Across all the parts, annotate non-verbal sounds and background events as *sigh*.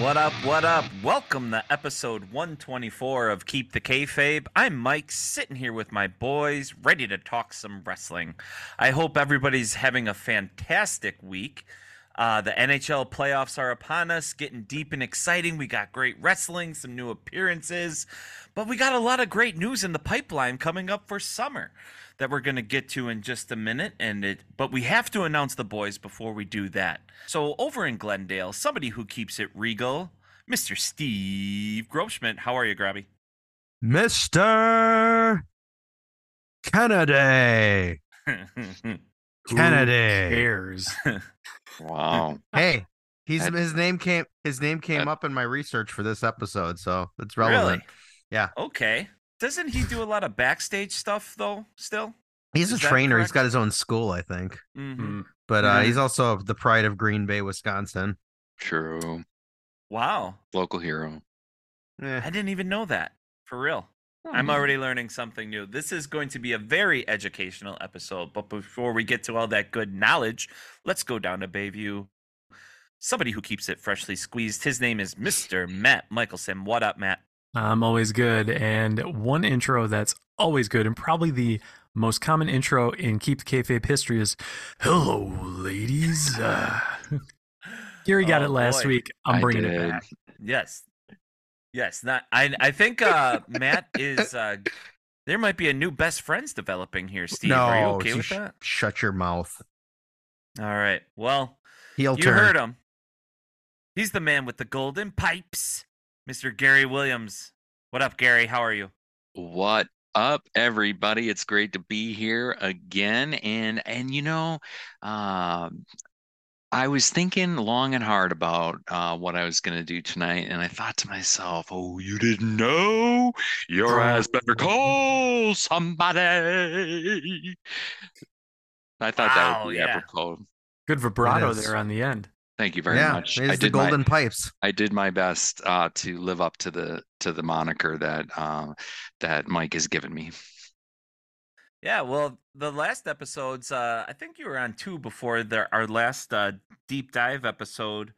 What up, what up? Welcome to episode 124 of Keep the Kayfabe. I'm Mike, sitting here with my boys, ready to talk some wrestling. I hope everybody's having a fantastic week. Uh, the NHL playoffs are upon us, getting deep and exciting. We got great wrestling, some new appearances, but we got a lot of great news in the pipeline coming up for summer that we're going to get to in just a minute and it but we have to announce the boys before we do that. So over in Glendale, somebody who keeps it regal, Mr. Steve Grobschmidt. How are you, Grabby? Mr. Kennedy. *laughs* Kennedy. cares? *laughs* Wow. Hey, he's his name came his name came up in my research for this episode, so it's really? Relevant. Yeah. Okay. Doesn't he do a lot of backstage stuff though? Still. He's a Is that trainer. He's got his own school, I think. hmm But uh, he's also the pride of Green Bay, Wisconsin. True. Wow. Local hero. Eh, I didn't even know that. For real. Hmm. I'm already learning something new. This is going to be a very educational episode. But before we get to all that good knowledge, let's go down to Bayview. Somebody who keeps it freshly squeezed. His name is Mr. Matt Michelson. What up, Matt? I'm always good. And one intro that's always good, and probably the most common intro in Keep the Kayfabe history is "Hello, ladies." Uh, *laughs* Gary got Oh, it last boy. week. I'm I bringing it back. Yes. Yes. Not I I think uh Matt is uh there might be a new best friends developing here, Steve. no, Are you okay you with sh- that? shut your mouth. All right. Well, Heel you turn. heard him. He's the man with the golden pipes, Mr. Gary Williams. What up, Gary? How are you? What up, everybody? It's great to be here again. And and you know, um, I was thinking long and hard about uh, what I was going to do tonight, and I thought to myself, "Oh, you didn't know? Your ass better call somebody." I thought that would be yeah. apropos. Good vibrato there on the end. Thank you very yeah, much. there's I the did my- golden pipes. I did my best uh, to live up to the to the moniker that uh, that Mike has given me. Yeah, well, the last episodes, uh, I think you were on two before the, our last uh, deep dive episode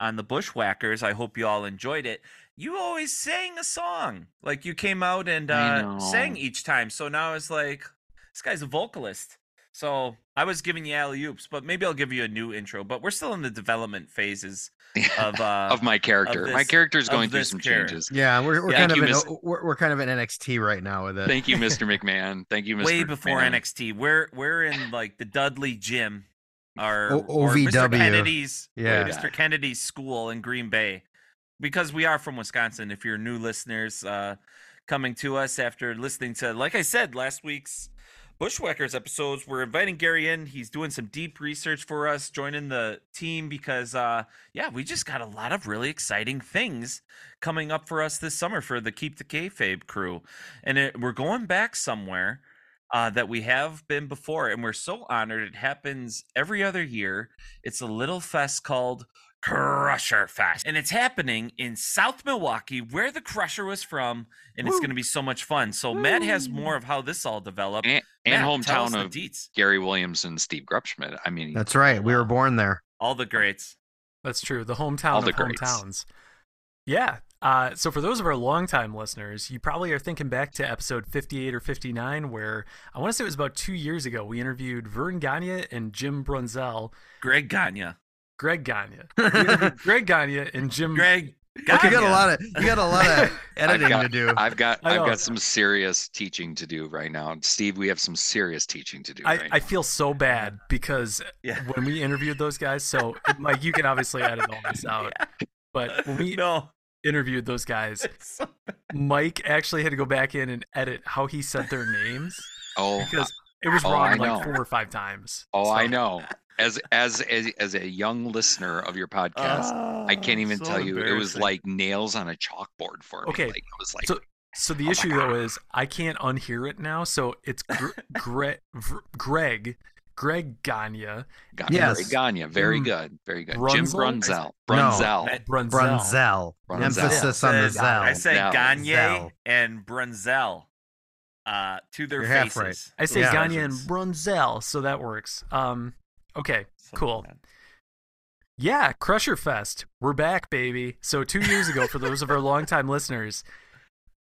on the Bushwhackers. I hope you all enjoyed it. You always sang a song. Like you came out and uh, sang each time. So now it's like, this guy's a vocalist. So I was giving you alley oops, but maybe I'll give you a new intro. But we're still in the development phases of *laughs* uh, of my character. my this- character is going through some character. changes. Yeah, we're, we're Yeah, kind of you, in, Miss- we're, we're kind of in NXT right now with it. Thank you, Mr. *laughs* McMahon. Thank you, Mr. way before McMahon. NXT. We're we're in like the Dudley Gym, or, O- or Mr. OVW. Kennedy's Yeah. Mr. Kennedy's school in Green Bay, because we are from Wisconsin. If you're new listeners uh, coming to us after listening to, like I said, last week's Bushwhackers episodes, we're inviting Gary in. He's doing some deep research for us, joining the team because, uh, yeah, we just got a lot of really exciting things coming up for us this summer for the Keep the Kayfabe crew, and it, we're going back somewhere uh, that we have been before, and we're so honored. It happens every other year. It's a little fest called Crusher Fest, and it's happening in South Milwaukee, where the Crusher was from, and it's going to be so much fun. So Matt has more of how this all developed. and, and Matt, tell hometown of deets, Gary Williams and Steve Grubschmidt. I mean, That's right. We were born there. all the greats. That's true. The hometown All of the greats. hometowns. Yeah. Uh, so for those of our longtime listeners, you probably are thinking back to episode 58 or 59, where I want to say it was about two years ago. We interviewed Verne Gagne and Jim Brunzell. Greg Gagne. Greg Gagne. *laughs* Greg Gagne and Jim. Greg. You got a lot of you got a lot of *laughs* editing got- to do. I've got I I've got some serious teaching to do right now. Steve, we have some serious teaching to do I, right I now. feel so bad because Yeah. when we interviewed those guys, so Mike, you can obviously edit all this *laughs* out. But when we No. interviewed those guys, so Mike actually had to go back in and edit how he said their names Oh, because it was Oh, wrong I like know. four or five times. oh, So- I know. As as as as a young listener of your podcast, I can't even so tell you. It was like nails on a chalkboard for me. Okay, like it was like so so the Oh issue though is I can't unhear it now. So it's *laughs* Gre- Gre- Greg Greg Gagne Ga- Yes. very Gagne, very Mm. good, very good. Jim Brunzell? Brunzell, No. Brunzell. Brunzell. Brunzell. Brunzell. Emphasis on the said- Zell. I said Zell. Gagne Zell. and Brunzell uh, to their You're faces. right. I say Yeah. Gagne and Brunzell, so that works. Um, okay, Something cool. like. Yeah, Crusher Fest. We're back, baby. So two years ago, for those of our longtime listeners,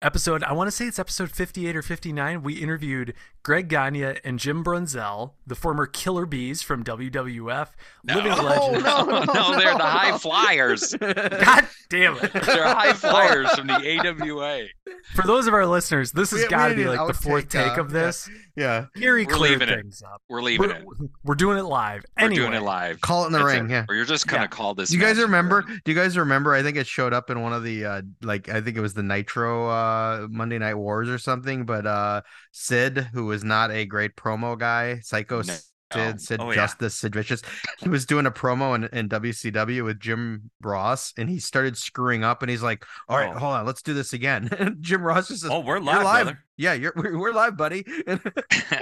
episode I want to say it's episode 58 or 59. We interviewed Greg Gagne and Jim Brunzell, the former Killer Bees from WWF, living No, legends. no, *laughs* no, they're the high flyers. *laughs* God damn it! They're high flyers from the AWA. For those of our listeners, this has We- we got to be like the fourth outtake, take uh, of this. Yeah. Gary We're cleared leaving it. things up. We're leaving We're, it. we're doing it live. We're doing it live. Call it in the That's ring. Yeah. Or you're just gonna Yeah. call this. Do you guys remember? ring. Do you guys remember? I think it showed up in one of the uh like I think it was the Nitro uh Monday Night Wars or something. But uh Sid, who was not a great promo guy, Psycho No. Sid, Sid Oh, yeah. Sid Vicious, he was doing a promo in, in WCW with Jim Ross, and he started screwing up, and he's like, "All right, Oh. hold on, let's do this again." *laughs* And Jim Ross just says, Oh, we're "You're live, brother. Yeah, you're we're, we're live, buddy." *laughs* And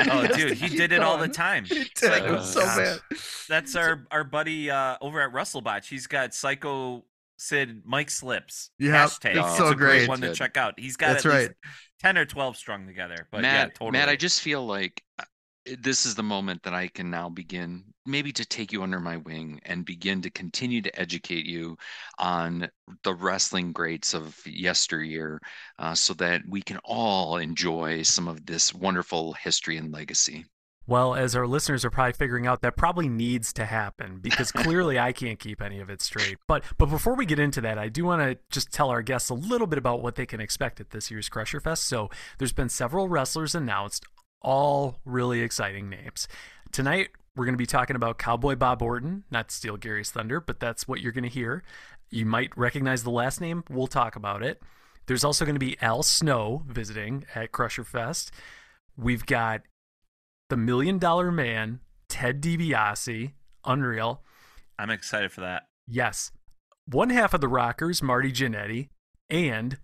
Oh, dude, he did it all the time. He did. It was so bad. That's our our buddy uh, over at WrestleBotch. He's got Psycho Sid Mike Slips. Yep, hashtag. it's It's so a great great. one to check out. He's got That's at least right. ten or twelve strung together. But Matt, yeah, totally. Matt, I just feel like uh, this is the moment that I can now begin maybe to take you under my wing and begin to continue to educate you on the wrestling greats of yesteryear uh, so that we can all enjoy some of this wonderful history and legacy. Well, as our listeners are probably figuring out, that probably needs to happen because clearly I can't keep any of it straight. But but before we get into that, I do want to just tell our guests a little bit about what they can expect at this year's Crusher Fest. So there's been several wrestlers announced, all really exciting names. Tonight we're going to be talking about Cowboy Bob Orton, not steal Gary's thunder, but that's what you're going to hear. You might recognize the last name. We'll talk about it. There's also going to be Al Snow visiting at Crusher Fest. We've got the Million Dollar Man, Ted DiBiase, unreal. I'm excited for that. Yes, one half of the Rockers, Marty Jannetty, and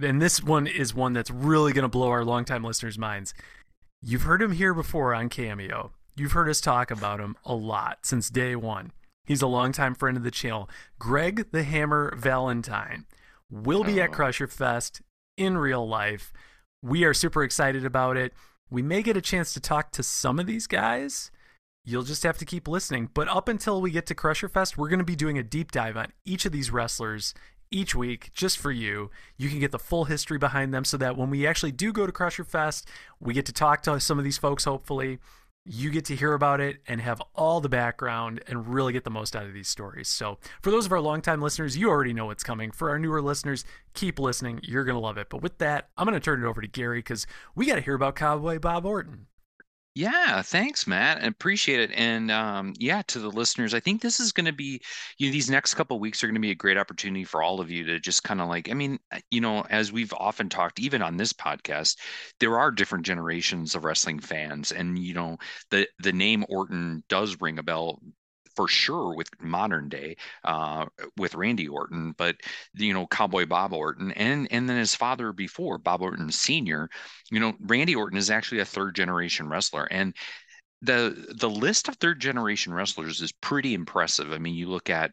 and this one is one that's really going to blow our longtime listeners' minds. You've heard him here before on Cameo. You've heard us talk about him a lot since day one. He's a longtime friend of the channel. Greg the Hammer Valentine will be at Oh. Crusher Fest in real life. We are super excited about it. We may get a chance to talk to some of these guys. You'll just have to keep listening. But up until we get to Crusher Fest, we're going to be doing a deep dive on each of these wrestlers each week just for you. You can get the full history behind them so that when we actually do go to Crusher Fest, we get to talk to some of these folks, hopefully. You get to hear about it and have all the background and really get the most out of these stories. So, for those of our longtime listeners, you already know what's coming. For our newer listeners, keep listening. You're going to love it. But with that, I'm going to turn it over to Gary because we got to hear about Cowboy Bob Orton. Yeah, thanks, Matt. I appreciate it. And um, yeah, to the listeners, I think this is going to be, you know, these next couple weeks are going to be a great opportunity for all of you to just kind of like, I mean, you know, as we've often talked, even on this podcast, there are different generations of wrestling fans, and you know, the the name Orton does ring a bell for sure with modern day uh with Randy Orton but you know Cowboy Bob Orton and and then his father before Bob Orton senior you know Randy Orton is actually a third generation wrestler and the the list of third generation wrestlers is pretty impressive. I mean you look at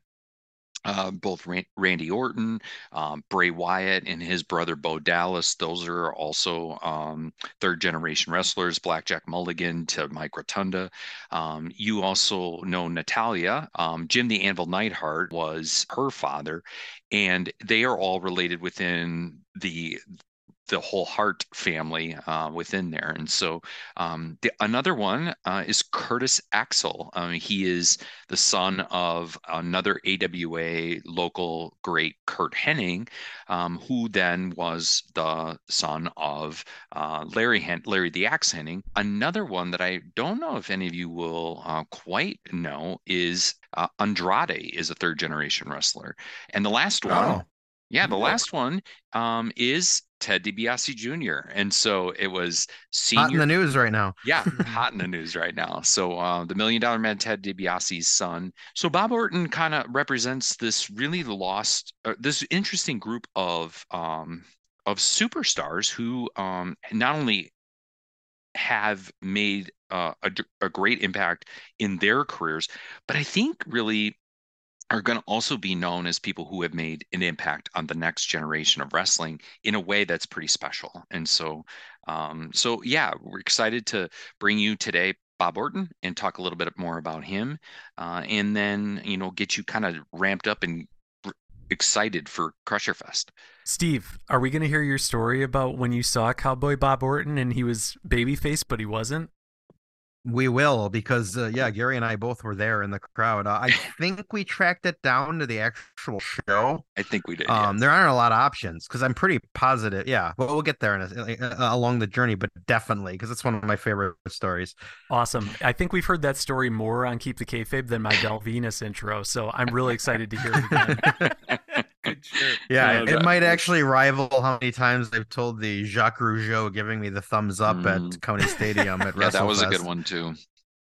uh, both Randy Orton, um, Bray Wyatt, and his brother Bo Dallas. Those are also um, third generation wrestlers. Blackjack Mulligan to Mike Rotunda. Um, you also know Natalya. Um, Jim the Anvil Neidhart was her father, and they are all related within the the whole Hart family uh, within there. And so um, the, another one uh, is Curtis Axel. Um, he is the son of another AWA local great, Curt Hennig, um, who then was the son of uh, Larry Hen- Larry the Axe Hennig. Another one that I don't know if any of you will uh, quite know is uh, Andrade is a third generation wrestler, and the last one. Oh. Yeah, the last one um, is Ted DiBiase Jr. And so it was Hot in the news right now. Yeah, *laughs* hot in the news right now. So uh, the Million Dollar Man, Ted DiBiase's son. So Bob Orton kind of represents this really lost, uh, this interesting group of um, of superstars who um, not only have made uh, a, a great impact in their careers, but I think really are going to also be known as people who have made an impact on the next generation of wrestling in a way that's pretty special. And so, um, so yeah, we're excited to bring you today Bob Orton and talk a little bit more about him, uh, and then you know get you kind of ramped up and excited for Crusher Fest. Steve, are we going to hear your story about when you saw Cowboy Bob Orton and he was babyface, but he wasn't? We will because uh, yeah, Gary and I both were there in the crowd. Uh, I think we tracked it down to the actual show. I think we did. Um, yes. there aren't a lot of options because I'm pretty positive. Yeah, well, we'll get there in a, uh, along the journey, but definitely because it's one of my favorite stories. Awesome. I think we've heard that story more on Keep the Kayfabe than my Del Venis intro, so I'm really excited to hear it again. *laughs* *laughs* Good *laughs* shirt. Yeah, No, it might actually rival how many times they've told the Jacques Rougeau giving me the thumbs up Mm. at County Stadium at *laughs* yeah, that was a good one too.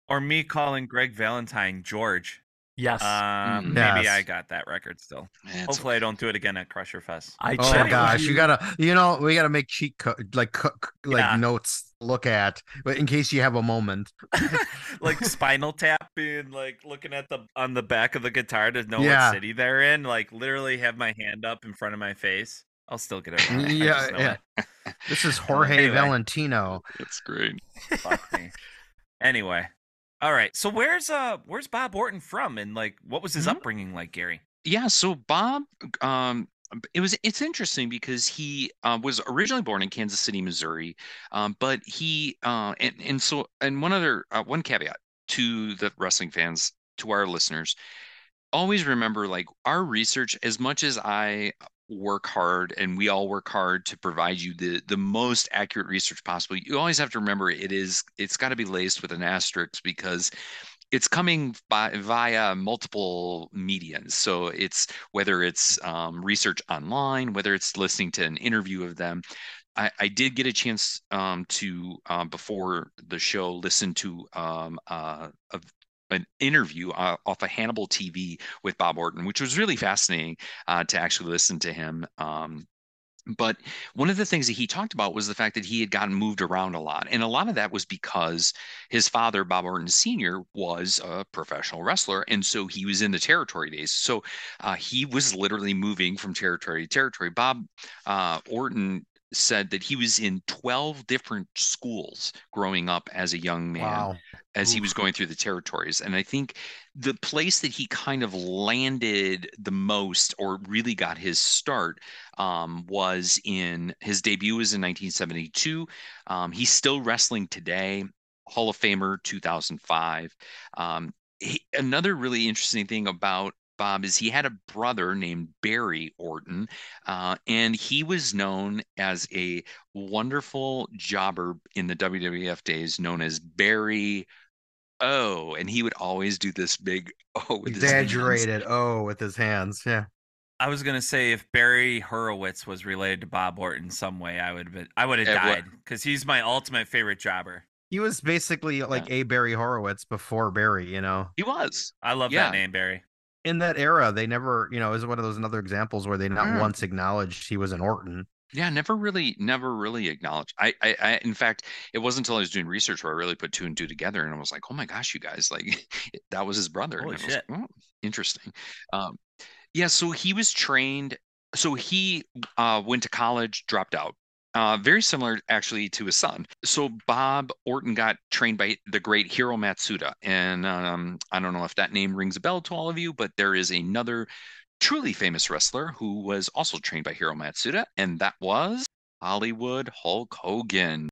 Or me calling Greg Valentine George. Yes. Um, Mm. Maybe I got that record still. Yeah, it's Hopefully, I don't do it again at Crusher Fest. I Oh checked gosh, with you gotta, you know, we gotta make cheat code, like, co- like Yeah. notes look at, but in case you have a moment. *laughs* like Spinal Tap being like looking at the on the back of the guitar to know Yeah. what city they're in. Like literally have my hand up in front of my face. I'll still get it. Wrong. I Yeah, yeah. it. This is *laughs* Jorge Anyway. Valentino. That's great. Fuck me. Anyway, all right. So where's uh where's Bob Orton from, and like what was his Mhm. upbringing like, Gary? Yeah, so Bob, um, it was it's interesting because he uh, was originally born in Kansas City, Missouri, um, but he uh, and and so and one other uh, one caveat to the wrestling fans, to our listeners, always remember like our research. As much as I work hard and we all work hard to provide you the the most accurate research possible, you always have to remember it is it's got to be laced with an asterisk because it's coming by via multiple mediums. So it's whether it's um, research online, whether it's listening to an interview of them. I, I did get a chance um, to um, before the show listen to um, uh, a, an interview uh, off of Hannibal TV with Bob Orton, which was really fascinating uh, to actually listen to him. Um, but one of the things that he talked about was the fact that he had gotten moved around a lot. And a lot of that was because his father, Bob Orton Sr., was a professional wrestler. And so he was in the territory days. So uh, he was literally moving from territory to territory. Bob uh, Orton said that he was in 12 different schools growing up as a young man Wow. As he was going through the territories. And I think the place that he kind of landed the most or really got his start um, was in his debut was in 1972. Um, he's still wrestling today, Hall of Famer 2005. Um, he, another really interesting thing about Bob is he had a brother named Barry Orton, uh, and he was known as a wonderful jobber in the WWF days, known as Barry O. And he would always do this big *laughs* O with his. Exaggerated. Oh, with his hands. Yeah. I was gonna say if Barry Horowitz was related to Bob Orton some way, I would have been, I would have died because he's my ultimate favorite jobber. He was basically like a Barry Horowitz before Barry, you know. He was. I love Yeah. that name, Barry. In that era, they never, you know, is one of those another examples where they not Mm. once acknowledged he was an Orton. Yeah, never really, never really acknowledged. I, I, I, in fact, it wasn't until I was doing research where I really put two and two together, and I was like, oh my gosh, you guys, like *laughs* that was his brother. Holy and I was shit. like, oh, interesting. Um, yeah, so he was trained. So he uh, went to college, dropped out. Uh, very similar, actually, to his son. So Bob Orton got trained by the great Hiro Matsuda, and um, I don't know if that name rings a bell to all of you, but there is another truly famous wrestler who was also trained by Hiro Matsuda, and that was Hollywood Hulk Hogan.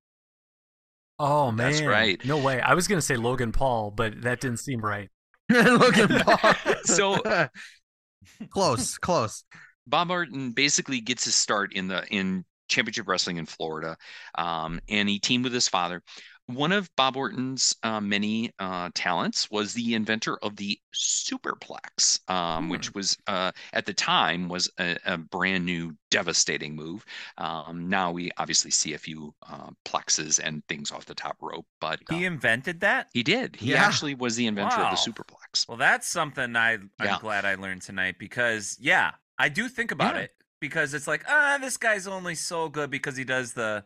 Oh man, That's right. No way. I was gonna say Logan Paul, but that didn't seem right. *laughs* Logan *laughs* Paul. So- *laughs* close, close. Bob Martin basically gets his start in the in championship wrestling in Florida, um, and he teamed with his father. One of Bob Orton's uh, many uh, talents was the inventor of the superplex, um, which Hmm. was uh, at the time was a, a brand new, devastating move. Um, now we obviously see a few uh, plexes and things off the top rope, but He uh, invented that? he did. He Yeah. actually was the inventor Wow. of the superplex. Well, that's something I I'm Yeah. glad I learned tonight because yeah, I do think about Yeah. it because it's like ah, this guy's only so good because he does the,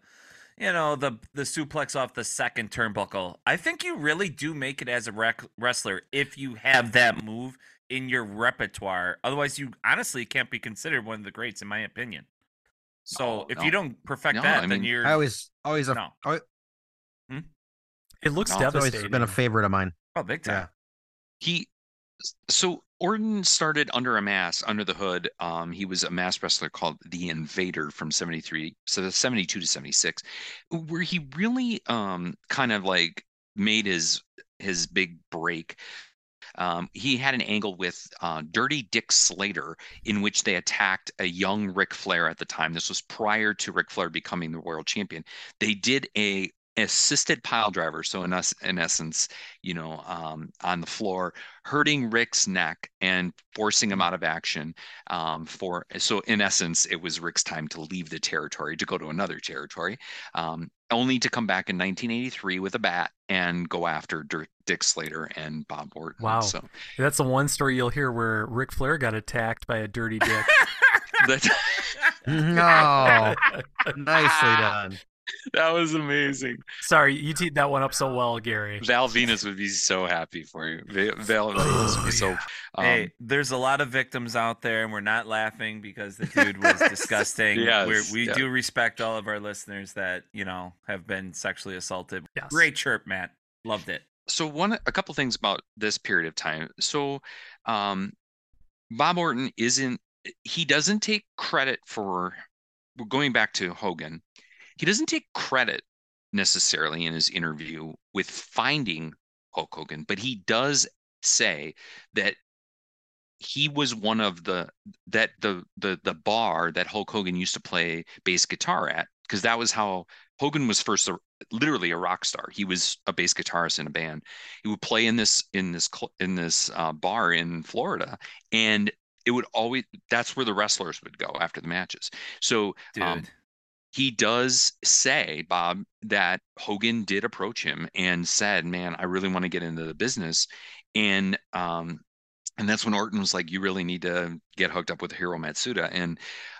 you know, the the suplex off the second turnbuckle. I think you really do make it as a rec- wrestler if you have that move in your repertoire. Otherwise, you honestly can't be considered one of the greats, in my opinion. So No, if no. you don't perfect No, that, I then mean, you're I always always a, No. always, hmm? It looks No, it's it's always been a favorite of mine. oh big time. Yeah. he so Orton started under a mask, under the hood. Um, he was a mask wrestler called the Invader from 73, so the 72 to 76, where he really um kind of like made his his big break. Um, he had an angle with uh, Dirty Dick Slater in which they attacked a young Ric Flair at the time. This was prior to Ric Flair becoming the world champion. They did a assisted pile driver, so in us, in essence, you know, um, on the floor, hurting Rick's neck and forcing him out of action. Um, for so in essence, it was Rick's time to leave the territory to go to another territory, um, only to come back in 1983 with a bat and go after Dir- Dick Slater and Bob Orton. Wow. So That's the one story you'll hear where Ric Flair got attacked by a dirty dick. *laughs* *laughs* No, nicely done. *laughs* that was amazing. Sorry, you teed that one up so well, Gary. Val Venis would be so happy for you. Val Venis would be so. Um, hey, there's a lot of victims out there, and we're not laughing because the dude was *laughs* disgusting. Yes, we're, we yeah. do respect all of our listeners that you know have been sexually assaulted. Yes. Great chirp, Matt. Loved it. so one a couple things about this period of time so um bob orton isn't he doesn't take credit for going back to hogan he doesn't take credit necessarily in his interview with finding hulk hogan but he does say that he was one of the that the the the bar that Hulk Hogan used to play bass guitar at because that was how Hogan was first a, literally a rock star. He was a bass guitarist in a band. He would play in this in this in this uh, bar in Florida, and it would always that's where the wrestlers would go after the matches. So um, he does say Bob that Hogan did approach him and said, "Man, I really want to get into the business," and um, and that's when Orton was like, "You really need to get hooked up with Hiro Matsuda." And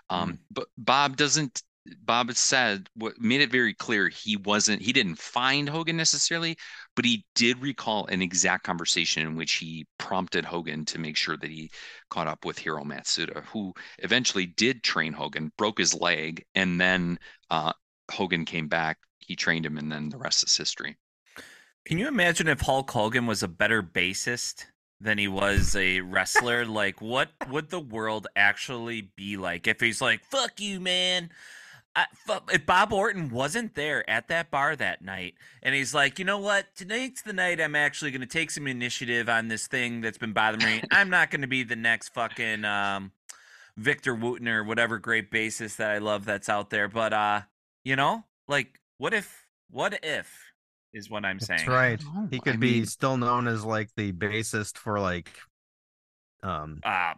um, but Bob doesn't. Bob said what made it very clear he wasn't he didn't find Hogan necessarily, but he did recall an exact conversation in which he prompted Hogan to make sure that he caught up with Hiro Matsuda, who eventually did train Hogan, broke his leg, and then uh, Hogan came back. He trained him, and then the rest is history. Can you imagine if Hulk Hogan was a better bassist than he was a wrestler? *laughs* like, what would the world actually be like if he's like, "Fuck you, man"? I, if Bob Orton wasn't there at that bar that night, and he's like, you know what, tonight's the night I'm actually going to take some initiative on this thing that's been bothering me. *laughs* I'm not going to be the next fucking um, Victor Wooten or whatever great bassist that I love that's out there. But uh, you know, like, what if? What if? Is what I'm saying. That's right. know. He I could be mean- still known as like the bassist for like um Uh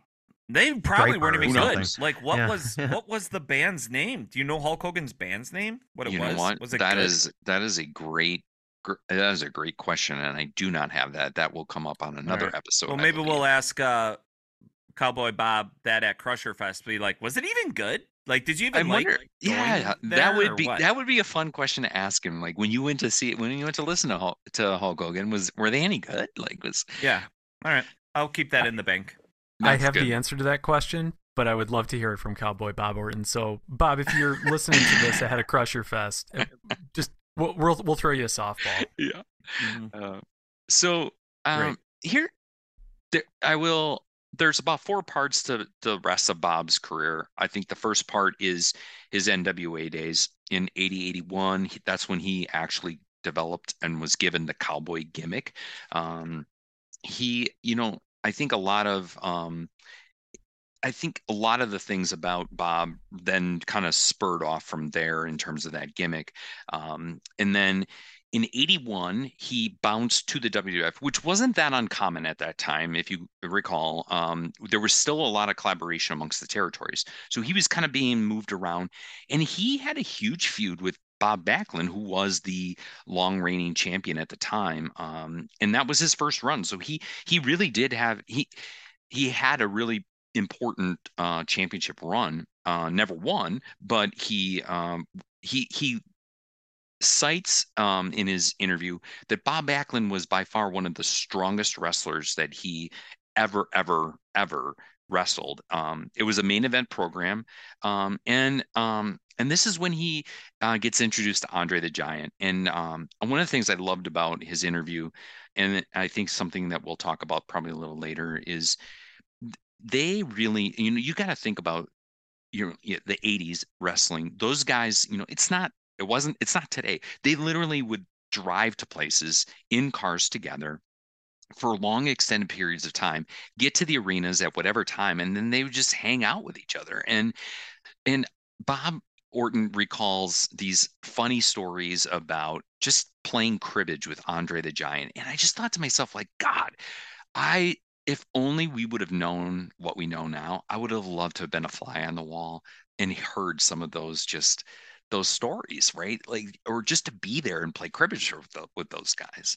they probably weren't Draper or even good. something. Like what Yeah. was what was the band's name? Do you know Hulk Hogan's band's name? What it you was? know what? Was it That good? is that is a great gr- that is a great question, and I do not have that. That will come up on another right. episode. well, maybe we'll ask uh Cowboy Bob that at Crusher Fest. Be like, was it even good? Like, did you I even like? wonder. going Yeah, that there or would be what? that would be a fun question to ask him. Like when you went to see when you went to listen to Hulk, to Hulk Hogan, was were they any good? Like was Yeah. All right. I'll keep that in the bank. I have good. the answer to that question, but I would love to hear it from Cowboy Bob Orton. So, Bob, if you're listening to this ahead of Crusher Fest, uh, just we'll we'll, we'll throw you a softball. *laughs* Yeah. Mhm. Uh, so um, here, there, I will. There's about four parts to the rest of Bob's career. I think the first part is his NWA days in 80, 81. That's when he actually developed and was given the cowboy gimmick. Um, he, you know, I think a lot of um, I think a lot of the things about Bob then kind of spurred off from there in terms of that gimmick. Um, and then in 81, he bounced to the WWF, which wasn't that uncommon at that time. If you recall, um, there was still a lot of collaboration amongst the territories. So he was kind of being moved around. And he had a huge feud with Bob Backlund, who was the long reigning champion at the time. Um, and that was his first run. So he he really did have he he had a really important uh, championship run. Uh, never won, but he um, he he cites um, in his interview that Bob Backlund was by far one of the strongest wrestlers that he ever, ever, ever wrestled. Um, it was a main event program, um, and um, and this is when he uh, gets introduced to Andre the Giant. And um, one of the things I loved about his interview, and I think something that we'll talk about probably a little later, is they really, you know, you got to think about you know the 80s wrestling those guys you know it's not it wasn't, it's not today. They literally would drive to places in cars together for long extended periods of time, get to the arenas at whatever time, and then they would just hang out with each other. And and Bob Orton recalls these funny stories about just playing cribbage with Andre the Giant. And I just thought to myself, like, God, I if only we would have known what we know now, I would have loved to have been a fly on the wall and heard some of those just those stories, right? Like, or just to be there and play cribbage with, the, with those guys.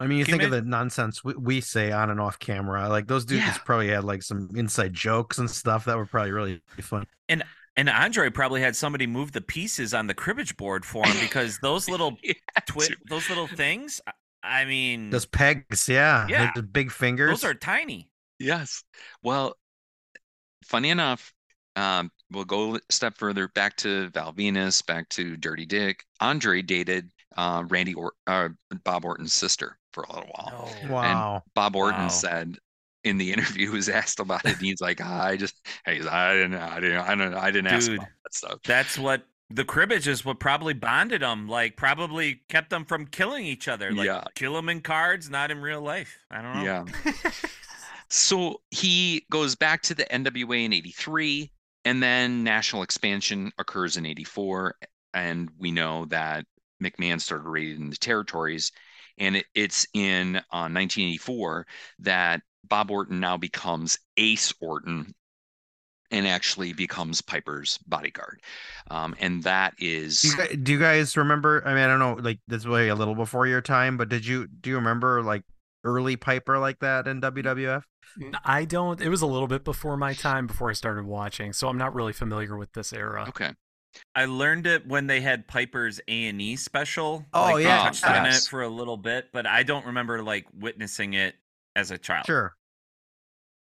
I mean, you think of the nonsense we, we, say on and off camera. Like those dudes yeah. probably had like some inside jokes and stuff that were probably really be fun. And and Andre probably had somebody move the pieces on the cribbage board for him because those little *laughs* twi- those little things. I mean, those pegs, yeah, yeah, like the big fingers. Those are tiny. Yes. Well, funny enough, um, we'll go a step further back to Val Venis, back to Dirty Dick. Andre dated uh, Randy or uh, Bob Orton's sister for a little while. Oh, wow. And Bob Orton wow. said in the interview was asked about it. he's like, I just, hey, I didn't, I didn't, I didn't, I didn't ask about that stuff. That's what the cribbage is what probably bonded them, like probably kept them from killing each other. Like yeah. kill them in cards, not in real life. I don't know. Yeah. *laughs* so he goes back to the NWA in 83. And then national expansion occurs in 84. And we know that McMahon started raiding the territories. And it, it's in uh, 1984 that Bob Orton now becomes Ace Orton and actually becomes Piper's bodyguard. Um, and that is. Do you, guys, do you, guys, remember? I mean, I don't know, like this way a little before your time, but did you do you remember like early Piper like that in WWF? I don't. It was a little bit before my time before I started watching, so I'm not really familiar with this era. Okay. I learned it when they had Piper's A and E special. Oh like, yeah, touched yes. on it for a little bit, but I don't remember like witnessing it as a child. Sure.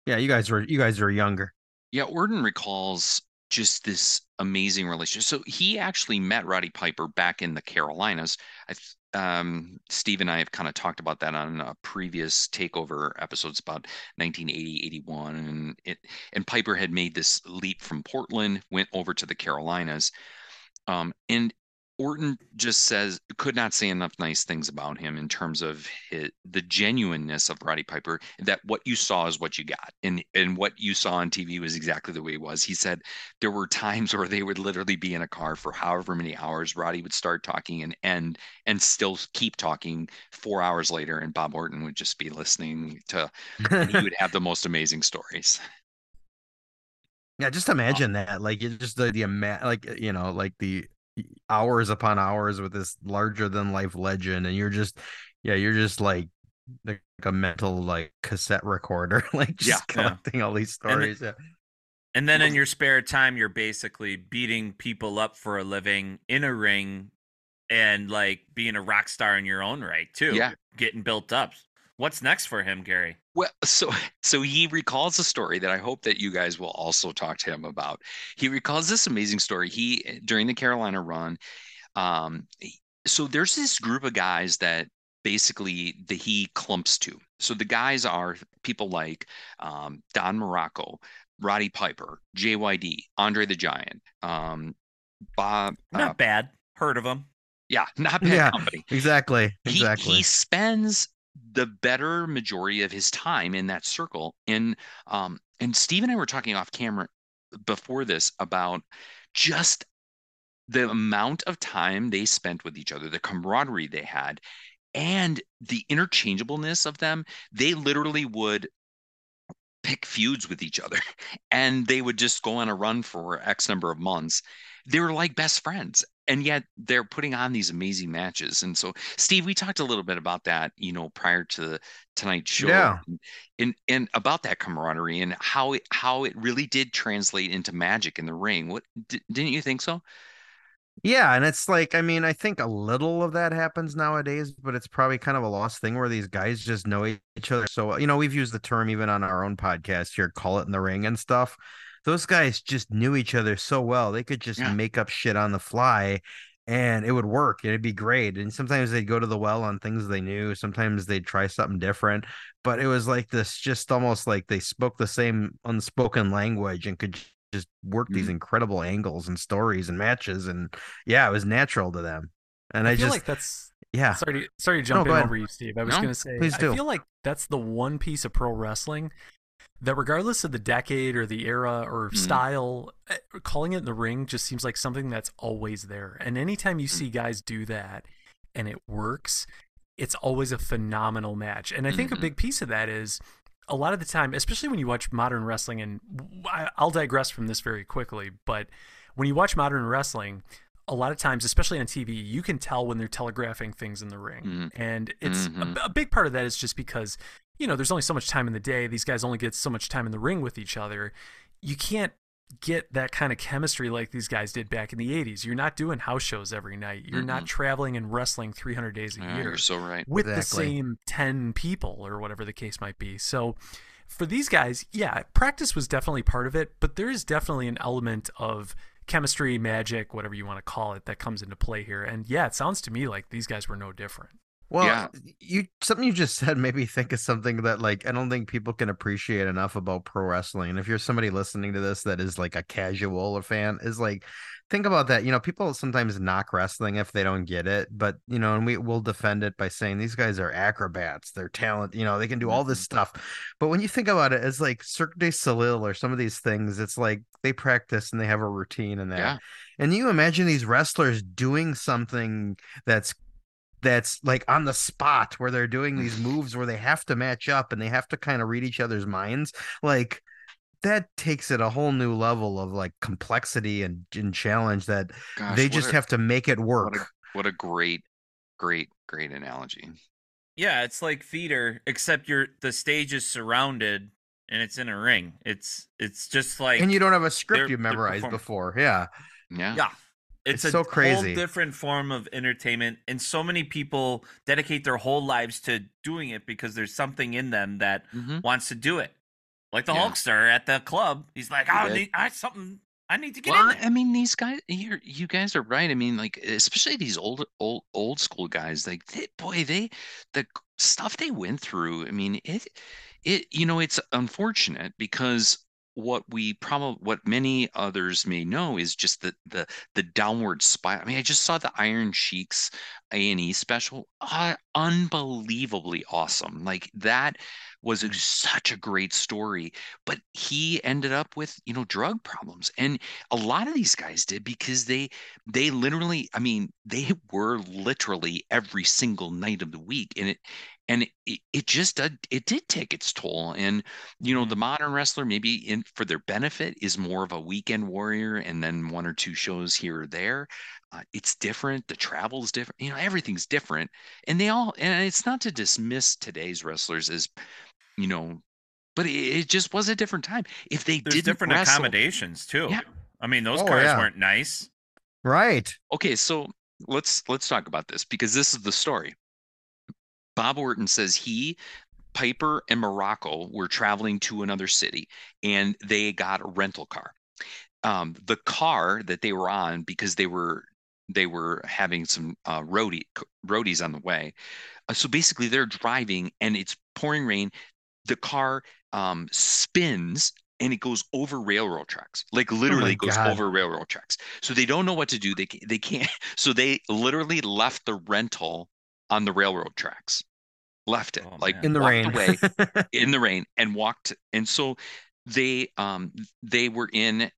Yeah, you guys were you guys were younger. Yeah, Orton recalls just this amazing relationship. So he actually met Roddy Piper back in the Carolinas. I um, Steve and I have kind of talked about that on uh, previous takeover episodes about 1980, 81, and it and Piper had made this leap from Portland, went over to the Carolinas, um, and Orton just says could not say enough nice things about him in terms of his, the genuineness of Roddy Piper. That what you saw is what you got, and and what you saw on TV was exactly the way it was. He said there were times *laughs* where they would literally be in a car for however many hours. Roddy would start talking and end, and still keep talking four hours later, and Bob Orton would just be listening to, and he would have the *laughs* most amazing stories. Yeah, just imagine that. Like, just the the like you know, like the hours upon hours with this larger than life legend and you're just yeah you're just like like a mental like cassette recorder *laughs* like just yeah, collecting yeah. all these stories and, yeah. and then in your spare time you're basically beating people up for a living in a ring and like being a rock star in your own right too yeah getting built up what's next for him gary well, *laughs* so so he recalls a story that I hope that you guys will also talk to him about. He recalls this amazing story. He during the Carolina run, um, so there's this group of guys that basically the he clumps to. So the guys are people like um, Don Muraco, Roddy Piper, JYD, Andre the Giant, um, Bob. Not uh, bad. Heard of him. Yeah, *laughs* not bad yeah, company. Exactly. Exactly. He, he spends the better majority of his time in that circle. And um, and Steve and I were talking off camera before this about just the amount of time they spent with each other, the camaraderie they had, and the interchangeableness of them, they literally would pick feuds with each other *laughs* and they would just go on a run for X number of months. They were like best friends. And yet they're putting on these amazing matches. And so, Steve, we talked a little bit about that, you know, prior to the tonight's show. Yeah. And, and about that camaraderie and how it how it really did translate into magic in the ring. What d- didn't you think so? Yeah, and it's like I mean, I think a little of that happens nowadays, but it's probably kind of a lost thing where these guys just know each other so. You know, we've used the term even on our own podcast here, call it in the ring and stuff. Those guys just knew each other so well. They could just Yeah. make up shit on the fly and it would work. It'd be great. And sometimes they'd go to the well on things they knew. Sometimes they'd try something different. But it was like this just almost like they spoke the same unspoken language and could just work these Mhm. incredible angles and stories and matches and yeah it was natural to them and i, I feel just like that's yeah sorry to, sorry to jump go in over you, Steve. I was No, going to say please do. I feel like that's the one piece of pro wrestling that regardless of the decade or the era or Mhm. style, eh, calling it in the ring just seems like something that's always there. And anytime you Mm. see guys do that and it works, it's always a phenomenal match. And I think Mhm. a big piece of that is a lot of the time, especially when you watch modern wrestling, and I'll digress from this very quickly, but when you watch modern wrestling, a lot of times, especially on TV, you can tell when they're telegraphing things in the ring. Mhm. And it's Mhm. a, a big part of that is just because, you know, there's only so much time in the day. These guys only get so much time in the ring with each other. You can't get that kind of chemistry like these guys did back in the 80s. You're not doing house shows every night. You're not traveling and wrestling 300 days a Yeah, year you're so right. with Exactly. the same 10 people or whatever the case might be. So for these guys, yeah, practice was definitely part of it, but there is definitely an element of chemistry, magic, whatever you want to call it, that comes into play here. And yeah, it sounds to me like these guys were no different. Well Yeah. you something you just said *laughs* made me think of something that like i don't think people can appreciate enough about pro wrestling. And if you're somebody listening to this that is like a casual or fan is like think about that. You know people sometimes knock wrestling if they don't get it but you know and we will defend it by saying these guys are acrobats they're talent you know they can do all this mm-hmm. stuff. But when you think about it as like cirque du soleil or some of these things it's like they practice and they have a routine and that. Yeah. and you imagine these wrestlers doing something that's that's like on the spot where they're doing these moves where they have to match up and they have to kind of read each other's minds like that takes it a whole new level of like complexity and, and challenge that Gosh, they just a- have to make it work What a, what a great, great, great analogy. Yeah, it's like theater, except you're the stage is surrounded and it's in a ring. It's it's just like and you don't have a script you they're memorized before yeah Yeah. yeah. It's, It's a so crazy. whole different form of entertainment, and so many people dedicate their whole lives to doing it because there's something in them that Mhm. wants to do it. Like the Yeah. Hulkster at the club, he's like, "I need, I something, I need to get Well, in there." I mean, these guys, you you guys are right. I mean, like, especially these old, old, old school guys. Like, they, boy, they, the stuff they went through. I mean, it, it, you know, it's unfortunate because what we probably, what many others may know is just the the the downward spiral. I mean, I just saw the Iron Sheiks A and E special. Uh, unbelievably awesome. Like that was a, such a great story but he ended up with you know drug problems and a lot of these guys did because they they literally i mean they *laughs* were literally every single night of the week and it and it, it just did, it did take its toll and you know the modern wrestler maybe in for their benefit is more of a weekend warrior and then one or two shows here or there uh, it's different the travel's different you know everything's different and they all and it's not to dismiss today's wrestlers as you know but it, it just was a different time if they There's didn't different wrestle, accommodations too. Yeah. I mean, those Oh, cars yeah. weren't nice. right okay so let's let's talk about this because this is the story bob orton says he piper and Muraco were traveling to another city and they got a rental car. Um, the car that they were on because they were they were having some uh, roadie roadies on the way uh, so basically they're driving and it's pouring rain. The car um, spins and it goes over railroad tracks like literally goes God. over railroad tracks. So they don't know what to do. They they can't *laughs* so they literally left the rental on the railroad tracks left it Oh, like in the rain away *laughs* in the rain and walked and so they um they were in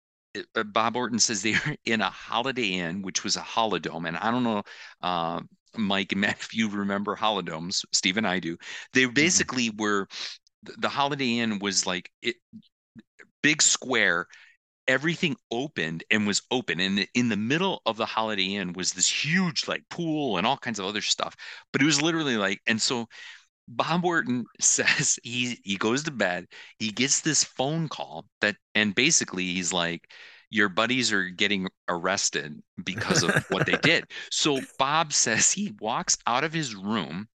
uh, Bob Orton says they were in a Holiday Inn, which was a holidome, and I don't know, uh, Mike and *laughs* Matt, if you remember holidomes, Steve and I do. They basically were the the Holiday Inn was like it big square. Everything opened and was open, and in the middle of the Holiday Inn was this huge like pool and all kinds of other stuff. But it was literally like, and so Bob Orton *laughs* says he he goes to bed. He gets this phone call that, and basically he's like, "Your buddies are getting arrested because of what they did." *laughs* So Bob says he walks out of his room,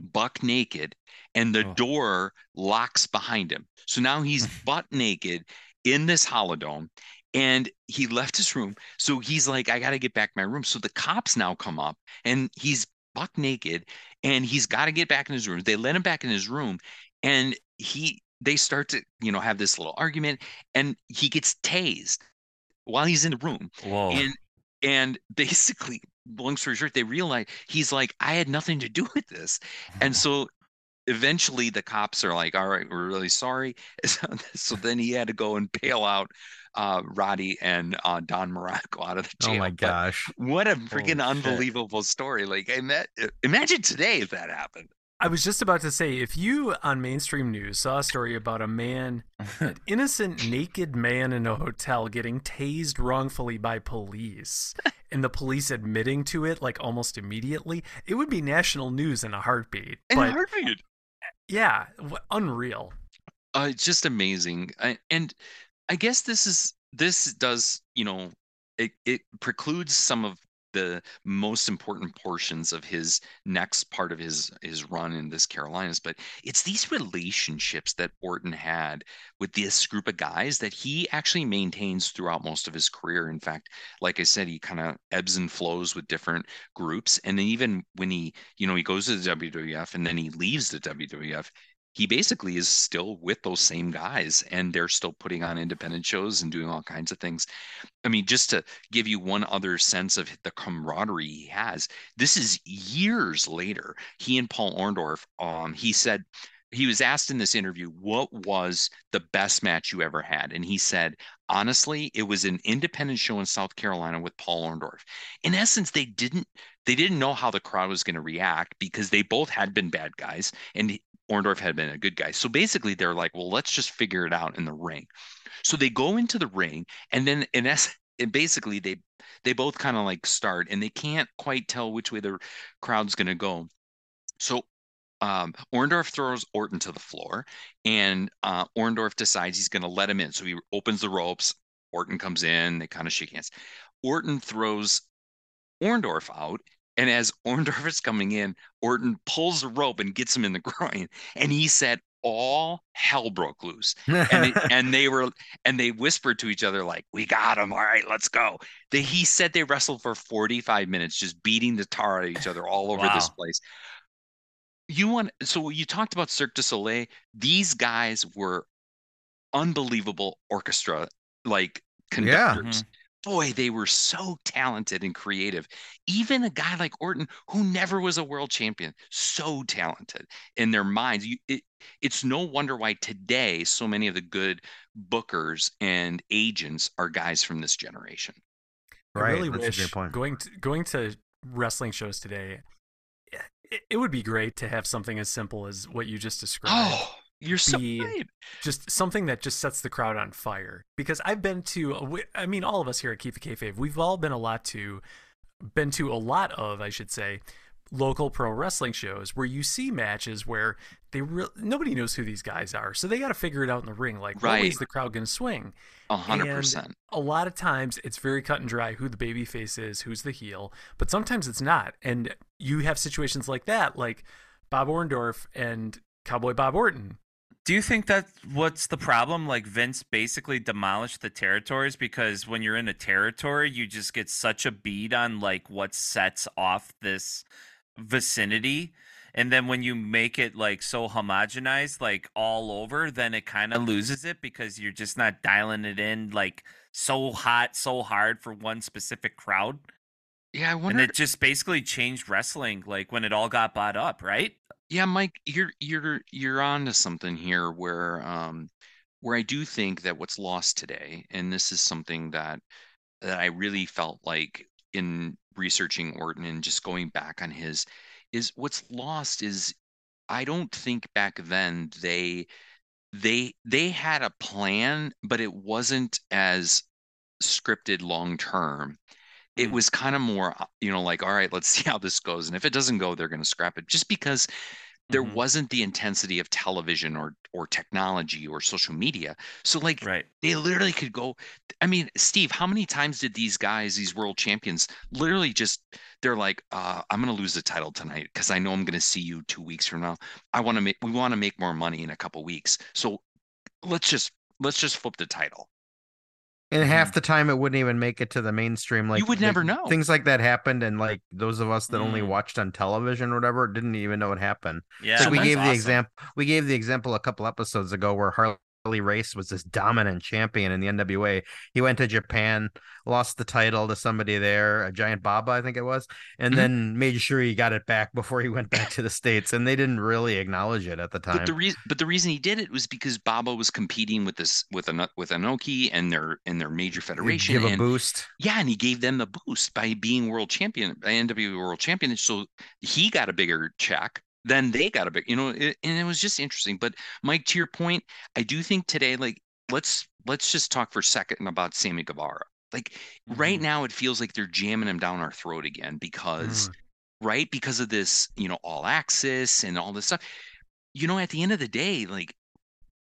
buck naked, and the Oh. door locks behind him. So now he's *laughs* butt naked in this holidome. And he left his room. So he's like, I got to get back to my room. So the cops now come up and he's buck naked and he's got to get back in his room. They let him back in his room, and he they start to you know have this little argument, and he gets tased while he's in the room, Whoa. and and *laughs* basically, long story short, they realize he's like, I had nothing to do with this, and *laughs* so eventually the cops are like, all right, we're really sorry. *laughs* So, so then he had to go and bail out uh, Roddy and uh, Don Muraco out of the jail. Oh my But gosh. what a freaking shit. unbelievable story! Like, I met, imagine today if that happened. I was just about to say, if you on mainstream news saw a story about a man, *laughs* an innocent naked man in a hotel getting tased wrongfully by police, and the police admitting to it like almost immediately, it would be national news in a heartbeat. In but a heartbeat. yeah, unreal. Uh, it's just amazing. I, and I guess this is this does, you know, it, it precludes some of the most important portions of his next part of his his run in this Carolinas, but it's these relationships that Orton had with this group of guys that he actually maintains throughout most of his career. In fact, like I said, he kind of ebbs and flows with different groups, and then even when he, you know, he goes to the WWF and then he leaves the WWF, he basically is still with those same guys and they're still putting on independent shows and doing all kinds of things. I mean, just to give you one other sense of the camaraderie he has, this is years later. He and Paul Orndorff, um, he said, he was asked in this interview, what was the best match you ever had? And he said, honestly, it was an independent show in South Carolina with Paul Orndorff. In essence, they didn't they didn't know how the crowd was going to react because they both had been bad guys and Orndorff had been a good guy. So basically, they're like, well, let's just figure it out in the ring. So they go into the ring, and then in essence, and basically they they both kind of like start, and they can't quite tell which way the crowd's going to go. So um, Orndorff throws Orton to the floor, and uh, Orndorff decides he's going to let him in. So he opens the ropes. Orton comes in. They kind of shake hands. Orton throws Orndorff out, and as Orndorff is coming in, Orton pulls the rope and gets him in the *laughs* groin. And he said, all hell broke loose. And, it, *laughs* and they were and they whispered to each other like, "We got him. All right, let's go." They, he said they wrestled for 45 minutes, just beating the tar out of each other all over this place. You want so you talked about Cirque du Soleil. These guys were unbelievable orchestra like Yeah. Mm-hmm. conductors. Boy, they were so talented and creative. Even a guy like Orton, who never was a world champion, so talented in their minds. You, it, it's no wonder why today so many of the good bookers and agents are guys from this generation. I Right, really that's wish great point. going to going to wrestling shows today. It, it would be great to have something as simple as what you just described. Oh, you're so right. just something that just sets the crowd on fire. Because I've been to, uh, I mean, all of us here at Keep the Kayfabe, we've all been a lot to, been to a lot of, I should say, local pro wrestling shows where you see matches where they re- nobody knows who these guys are, so they got to figure it out in the ring. Like, Right. way's the crowd going to swing? A hundred percent. A lot of times it's very cut and dry who the baby face is, who's the heel, but sometimes it's not. And you have situations like that, like Bob Orndorff and Cowboy Bob Orton. Do you think that what's the problem? Like Vince basically demolished the territories because when you're in a territory, you just get such a beat on like what sets off this vicinity. And then when you make it like so homogenized, like all over, then it kind of loses it because you're just not dialing it in like so hot, so hard for one specific crowd. Yeah, I wonder. And it just basically changed wrestling like when it all got bought up, right? Yeah, Mike, you're you're you're on to something here where um where I do think that what's lost today, and this is something that that I really felt like in researching Orton and just going back on his is what's lost is I don't think back then they they they had a plan, but it wasn't as scripted long term. It was kind of more, uh, you know, like, all right, let's *laughs* see how this goes. And if it doesn't go, they're going to scrap it just because there Mhm. wasn't the intensity of television or or technology or social media. So like Right. they literally could go I mean, Steve, how many times did these guys, these world champions, literally just they're like, uh, I'm gonna lose the title tonight because I know I'm gonna see you two weeks from now. I want to make we want to make more money in a couple weeks. So let's just let's just flip the title. And half the time it wouldn't even make it to the mainstream. Like you would the- never know. Things like that happened, and like those of us that only Mm. watched on television or whatever didn't even know it happened. Yeah. It's like we that's gave the example. We gave the example a couple episodes ago where Harley Race was this dominant champion in the NWA. He went to Japan, lost the title to somebody there, a giant Baba, I think it was, and Mhm. then made sure he got it back before he went back to the states. And they didn't really acknowledge it at the time. But the reason, but the reason he did it was because Baba was competing with this with an with Inoki and their in their major federation. give a and boost. yeah, and he gave them the boost by being world champion, by NWA world champion. So he got a bigger check. Then they got a big, you know, it, and it was just interesting. But Mike, to your point, I do think today, like, let's let's just talk for a second about Sammy Guevara. Like right Mhm. now, it feels like they're jamming him down our throat again because, Mm. right, because of this, you know, all access and all this stuff. You know, at the end of the day, like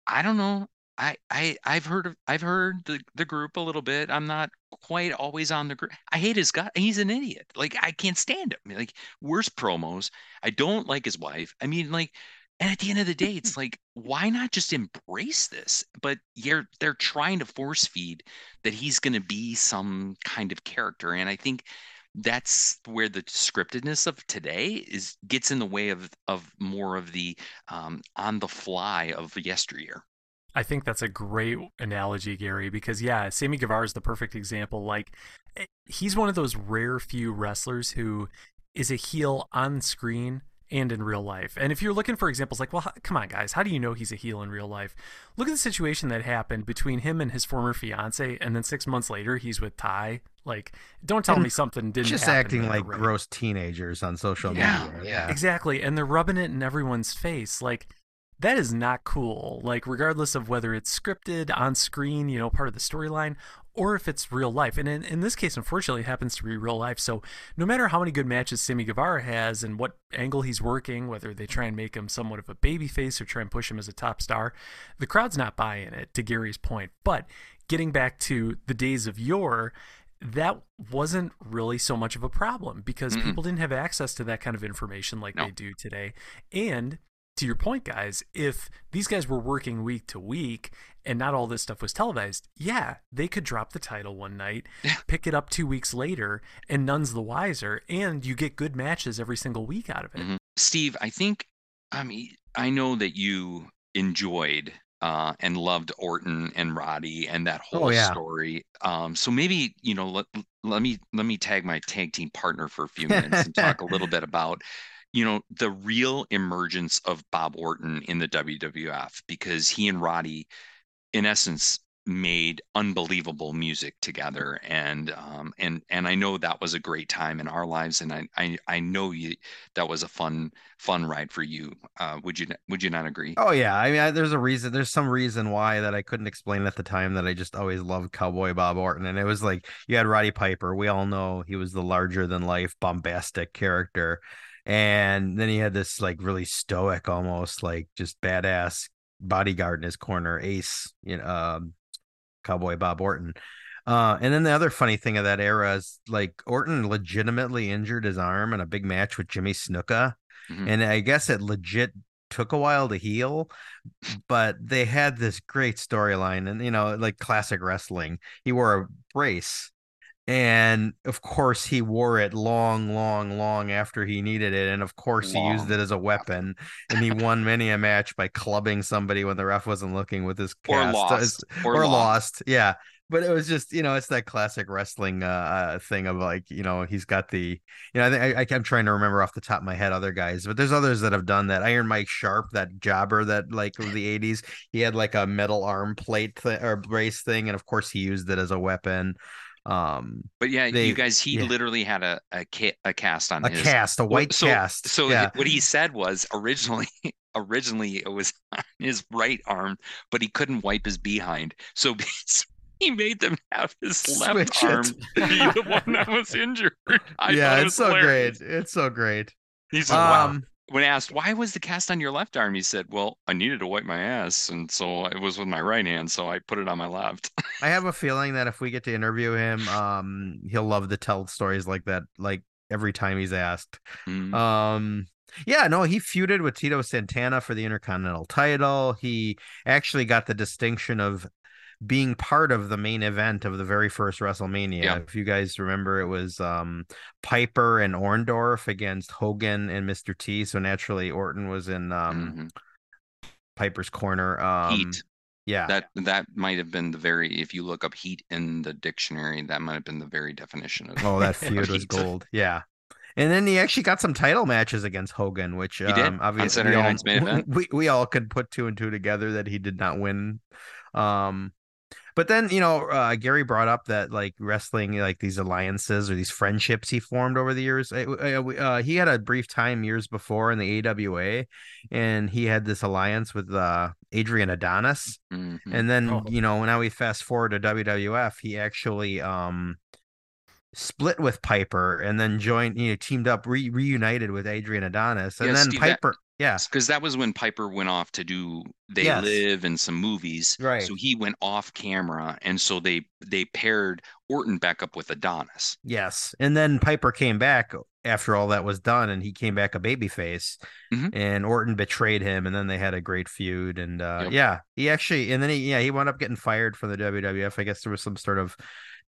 I don't know. I I I've heard of I've heard the the group a little bit. I'm not quite always on the group. I hate his guy. He's an idiot. Like I can't stand him. Like worst promos. I don't like his wife. I mean, like, and at the end of the day, it's *laughs* like, why not just embrace this? But you're they're trying to force feed that he's going to be some kind of character, and I think that's where the scriptedness of today is gets in the way of of more of the um, on the fly of yesteryear. I think that's a great analogy, Gary, because yeah, Sammy Guevara is the perfect example. Like, eh, he's one of those rare few wrestlers who is a heel on screen and in real life. And if you're looking for examples, like, well, h- come on, guys, how do you know he's a heel in real life? Look at the situation that happened between him and his former fiance, and then six months later, he's with Ty. Like, don't tell And me something didn't Just happen acting like right? gross teenagers on social Yeah, media. yeah. Exactly. And they're rubbing it in everyone's face. Like, that is not cool. Like, regardless of whether it's scripted, on screen, you know, part of the storyline, or if it's real life. And in, in this case, unfortunately, it happens to be real life. So, no matter how many good matches Sammy Guevara has and what angle he's working, whether they try and make him somewhat of a babyface or try and push him as a top star, the crowd's not buying it, to Gary's point. But getting back to the days of yore, that wasn't really so much of a problem because Mm-mm. people didn't have access to that kind of information like No. they do today. And to your point, guys, if these guys were working week to week and not all this stuff was televised, yeah, they could drop the title one night, *laughs* Yeah. pick it up two weeks later, and none's the wiser. And you get good matches every single week out of it. Mhm. Steve, I think, I mean, I know that you enjoyed uh, and loved Orton and Roddy and that whole Oh, yeah. story. Um, so maybe you know, let let me let me tag my tag team partner for a few *laughs* minutes and talk a little bit about you know the real emergence of Bob Orton in the WWF because he and Roddy, in essence, made unbelievable music together and um and and I know that was a great time in our lives and I I, I know you that was a fun fun ride for you uh would you would you not agree Oh yeah, I mean, I, there's a reason. There's some reason why that I couldn't explain at the time that I just always loved Cowboy Bob Orton, and it was like you had Roddy Piper. We all know he was the larger than life, bombastic character, and then he had this like really stoic, almost like just badass bodyguard in his corner, Ace, you know, um, Cowboy Bob Orton. Uh, and then the other funny thing of that era is like Orton legitimately injured his arm in a big match with Jimmy Snuka. Mhm. And I guess it legit took a while to heal, but they had this great storyline and, you know, like classic wrestling. He wore a brace. And of course, he wore it long, long, long after he needed it. And of course, he used it as a weapon. And he *laughs* won many a match by clubbing somebody when the ref wasn't looking with his or cast. lost or, or, lost. Yeah. but it was just you know it's that classic wrestling uh, uh thing of like you know he's got the you know I think I, I am trying to remember off the top of my head other guys but there's others that have done that Iron Mike Sharpe that jobber that like of the 80s he had like a metal arm plate th- or brace thing and of course he used it as a weapon um But yeah, They- you guys, he yeah. literally had a a, ca- a cast on a his. cast a white so, cast So yeah what he said was originally, *laughs* originally it was *laughs* on his right arm, but he couldn't wipe his behind, so *laughs* he made them have his left it. arm be the one that was injured. I yeah it it's so hilarious. great it's so great He said, "Wow." When asked why was the cast on your left arm, he said, "Well, I needed to wipe my ass, and so it was with my right hand, so I put it on my left." I have *laughs* a feeling that if we get to interview him, um, he'll love to tell stories like that, like every time he's asked. Mm. Um, yeah, no, he feuded with Tito Santana for the Intercontinental title. He actually got the distinction of being part of the main event of the very first WrestleMania. Yeah. If you guys remember, it was um Piper and Orndorff against Hogan and Mr. T. So naturally, Orton was in um Mhm. Piper's corner. Um, Heat. Yeah. That that might have been the very. If you look up heat in the dictionary, that might have been the very definition of. Oh, that *laughs* feud was gold. Yeah. And then he actually got some title matches against Hogan, which did, um, obviously we all, *laughs* we, we all could put two and two together that he did not win. Um, but then you know uh, Gary brought up that like wrestling, like these alliances or these friendships he formed over the years. Uh, uh, he had a brief time years before in the AWA, and he had this alliance with uh, Adrian Adonis. Mhm. And then, Oh. you know, now we fast forward to WWF, he actually um split with Piper and then joined, you know, teamed up, re- reunited with Adrian Adonis. And Yeah, then Steve, Piper, yeah, because that was when Piper went off to do They Yes. Live and some movies. Right. So he went off camera, and so they they paired Orton back up with Adonis. yes. And then Piper came back after all that was done and he came back a babyface Mhm. and Orton betrayed him and then they had a great feud and uh Yep. yeah, he actually and then he yeah, he wound up getting fired from the WWF. I guess there was some sort of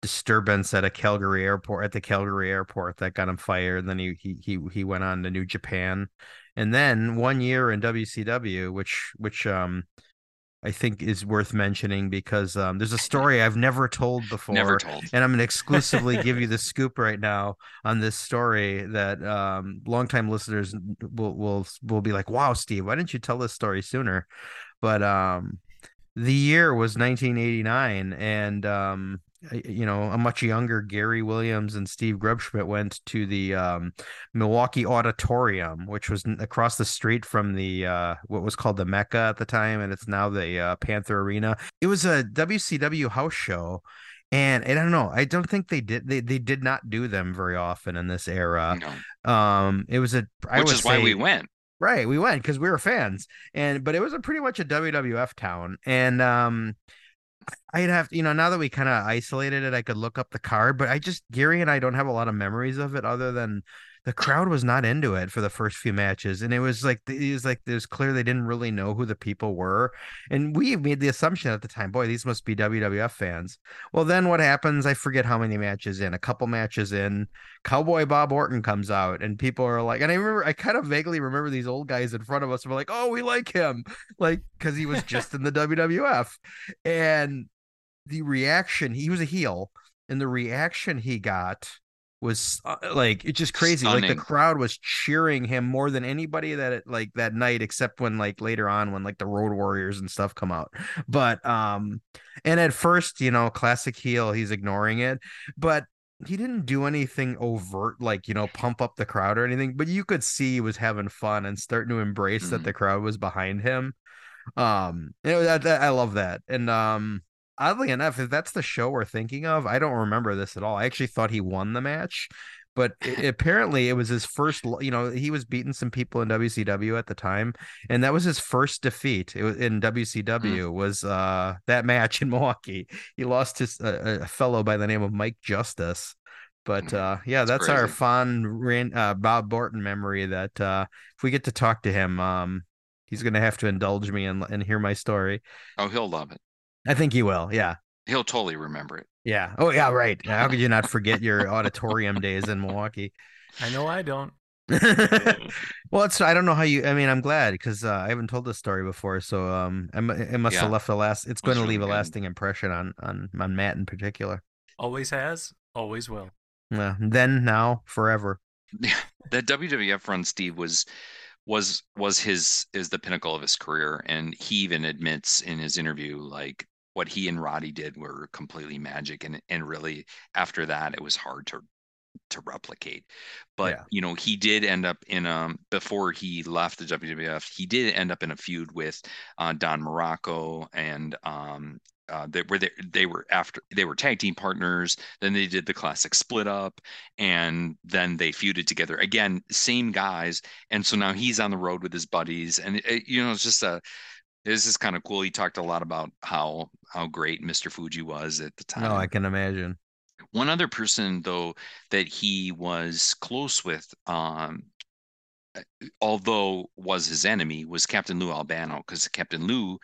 disturbance at a Calgary airport at the Calgary airport that got him fired. And then he he he he went on to New Japan. And then one year in WCW, which which um I think is worth mentioning because um there's a story I've never told before. Never told. And I'm going to exclusively give you *laughs* the scoop right now on this story that um, longtime listeners will will will be like, "Wow, Steve, why didn't you tell this story sooner?" But um, the year was 1989, and um, you know, a much younger Gary Williams and Steve Grubschmidt went to the um, Milwaukee Auditorium, which was across the street from the uh, what was called the Mecca at the time, and it's now the uh, Panther Arena. It was a WCW house show. And, and I don't know. I don't think they did. They, they did not do them very often in this era. No. Um, it was a. I Which is why we went. Right, we went because we were fans, and but it was a pretty much a WWF town, and um, I'd have to, you know now that we kind of isolated it, I could look up the card, but I just Gary and I don't have a lot of memories of it other than the crowd was not into it for the first few matches, and it was like it was like it was clear they didn't really know who the people were, and we made the assumption at the time, boy, these must be WWF fans. Well, then what happens? I forget how many matches in, a couple matches in, Cowboy Bob Orton comes out, and people are like, and I remember, I kind of vaguely remember these old guys in front of us were like, oh, we like him, like because he was just in the WWF, and the reaction, he was a heel, and the reaction he got was uh, like it's just crazy. Like the crowd was cheering him more than anybody that it, like that night, except when like later on when like the Road Warriors and stuff come out. But um, and at first, you know, classic heel, he's ignoring it, but he didn't do anything overt like you know pump up the crowd or anything but you could see he was having fun and starting to embrace that Mhm. the crowd was behind him um you know, that, that- i love that and um oddly enough if that's the show we're thinking of i don't remember this at all. I actually thought he won the match but i- *laughs* apparently it was his first you know he was beating some people in wcw at the time and that was his first defeat. It was in wcw was uh that match in *laughs* milwaukee. He lost his uh, a fellow by the name of mike justice but Mhm. uh yeah That's that's our fond uh, bob Orton memory that uh if we get to talk to him um he's gonna have to indulge me and, and hear my story. Oh, he'll love it. I think he will yeah He'll totally remember it. yeah oh yeah right how could you not forget your auditorium days in milwaukee I know I don't. *laughs* well, it's I don't know how you. I mean, I'm glad because uh, I haven't told this story before, so um, I'm, it must Yeah. have left a last. It's That's going to really leave a good. lasting impression on on on Matt in particular. Always has, always will. Yeah, then, now, forever. that WWF run, Steve, was was was his is the pinnacle of his career, and he even admits in his interview like what he and Roddy did were completely magic, and and really after that it was hard to to replicate. But Yeah. you know he did end up in um before he left the WWF, he did end up in a feud with uh, Don Muraco and um. Uh, they were they, they were after they were tag team partners. Then they did the classic split up, and then they feuded together again same guys and so now he's on the road with his buddies and it, you know it's just a this is kind of cool he talked a lot about how how great mr fuji was at the time No, I can imagine. one other person though that he was close with um although was his enemy was captain lou albano because captain lou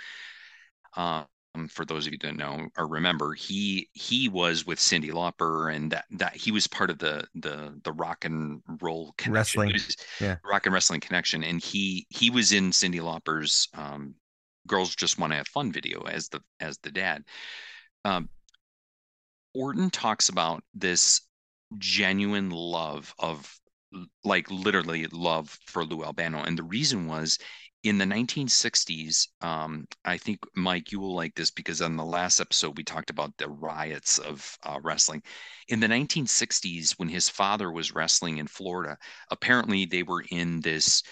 um, for those of you that know or remember, he he was with Cyndi Lauper, and that that he was part of the the the rock and roll connection. Wrestling, yeah. rock and wrestling connection, and he he was in Cyndi Lauper's um, "Girls Just Want to Have Fun" video as the as the dad. Um, Orton talks about this genuine love of like literally love for Lou Albano, and the reason was in the 1960s, um, I think Mike, you will like this because on the last episode we talked about the riots of uh, wrestling. In the 1960s, when his father was wrestling in Florida, apparently they were in this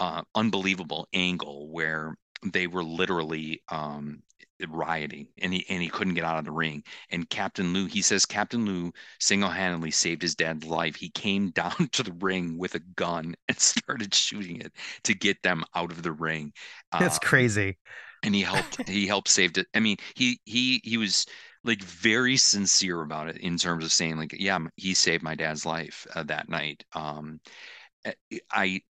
uh, unbelievable angle where they were literally um, rioting, and he and he couldn't get out of the ring. And Captain Lou, he says, Captain Lou single-handedly saved his dad's life. He came *laughs* down to the ring with a gun and *laughs* started shooting it to get them out of the ring. That's Uh, crazy. and he helped he helped saved it i mean he he he was like very sincere about it in terms of saying like yeah he saved my dad's life uh, that night um I- i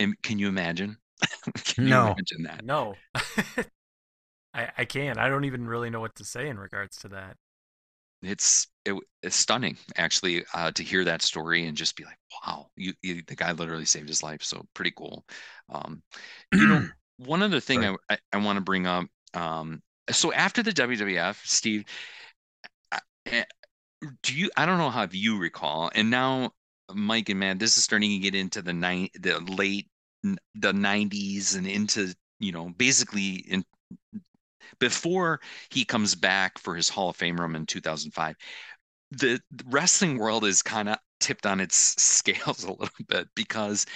am can you imagine *laughs* can No. you imagine that No, *laughs* I I can't. I don't even really know what to say in regards to that. it's it, it's stunning actually uh, to hear that story and just be like wow you, you the guy literally saved his life so pretty cool um you know *clears throat* one other thing I, I, I want to bring up um so after the WWF Steve I- eh, do you I don't know how you recall and now Mike and Matt this is starting to get into the nine the late the 90s and into you know basically in before he comes back for his Hall of Fame run in 2005 the the wrestling world is kind of tipped on its scales *laughs* a little bit because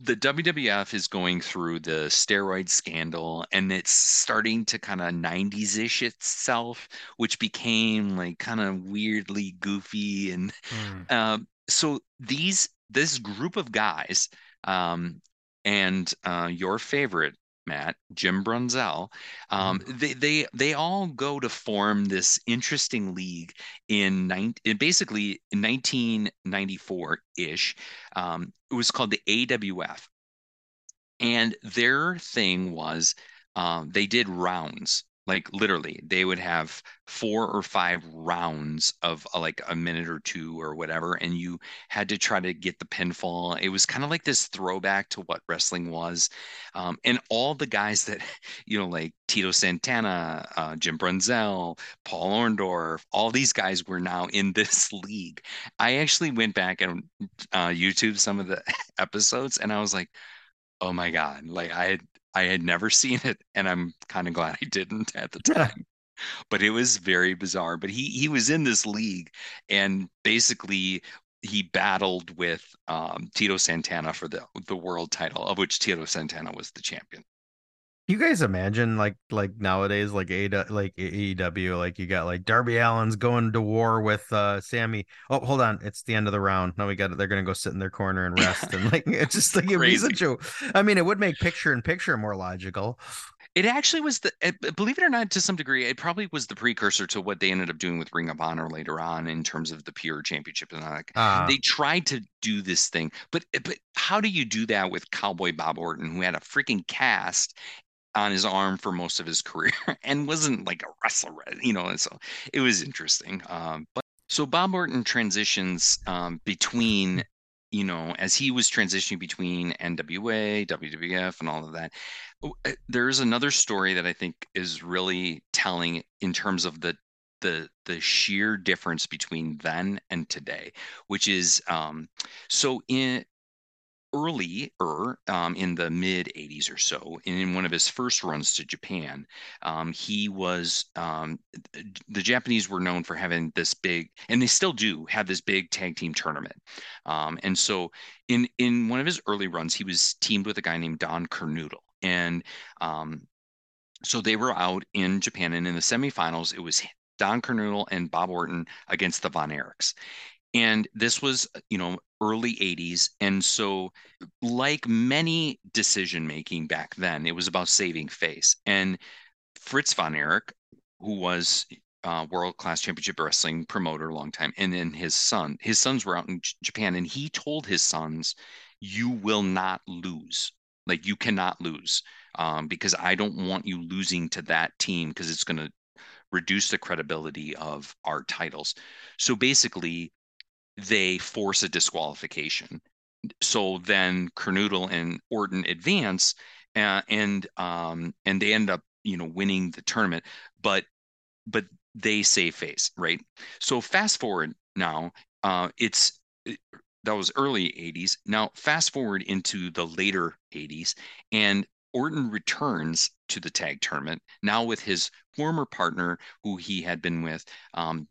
the WWF is going through the steroid scandal and it's starting to kind of 90s ish itself, which became like kind of weirdly goofy. And Hmm. um, so these, this group of guys, um, and uh, your favorite, Matt, Jim Brunzell, um, they, they, they all go to form this interesting league in, nine, in basically 1994 ish. Um, it was called the AWF. And their thing was um, they did rounds, like literally, they would have four or five rounds of uh, like a minute or two or whatever, and you had to try to get the pinfall. It was kind of like this throwback to what wrestling was. Um, and all the guys that, *laughs* you know, like Tito Santana, uh, Jim Brunzell, Paul Orndorff, all these guys were now in this *laughs* league. I actually went back and uh, YouTube some of the *laughs* episodes, and I was like, "Oh my god!" Like I had I had never *laughs* seen it, and I'm kind of glad I didn't at the time. but it was very bizarre. But he he was in this league, and basically he battled with um, Tito Santana for the the world title, of which Tito Santana was the champion. You guys imagine like like nowadays like A like AEW like you got like Darby Allin's going to war with uh Sammy. Oh, hold on, it's the end of the round. Now we got it. They're gonna go sit in their corner and rest and like *laughs* it's just like it'd be Crazy. such a. I mean, it would make picture in picture more logical. It actually was the, eh, believe it or not, to some degree, it probably was the precursor to what they ended up doing with Ring of Honor later on in terms of the pure championship and like that. Ah, they tried to do this thing, but eh, but how do you do that with Cowboy Bob Orton, who had a freaking cast on his arm for most of his career *laughs* and wasn't like a wrestler, you know? And so it was interesting. Um, but so Bob Orton transitions um, between you know, as he was transitioning between NWA, WWF, and all of that, oh, uh, there's another story that I think is really telling in terms of the the the sheer difference between then and today, which is um, so in earlier um, in the mid 80s or so in one of his first runs to japan um, he was um, the japanese were known for having this big and they still do have this big tag team tournament um, and so in in one of his early runs he was teamed with a guy named don Kernodle and um, so they were out in japan and in the semifinals it was Don Kernodle and Bob Orton against the Von Erichs. And this was, you know, early 80s. And so, like many decision making back then, it was about saving face. And Fritz von Erich, who was uh, world class championship wrestling promoter a long time, and then his son, his sons were out in J- Japan, and he told his sons, "You will not lose. Like you cannot lose, um, because I don't want you losing to that team because it's going to reduce the credibility of our titles." So basically, they force a disqualification. So then Kernodle and Orton advance, uh, and um, and they end up you know winning the tournament, but but they save face, right? So fast forward now, uh, it's it, that was early 80s. Now fast forward into the later 80s, and Orton returns to the tag tournament now with his former partner, who he had been with, um,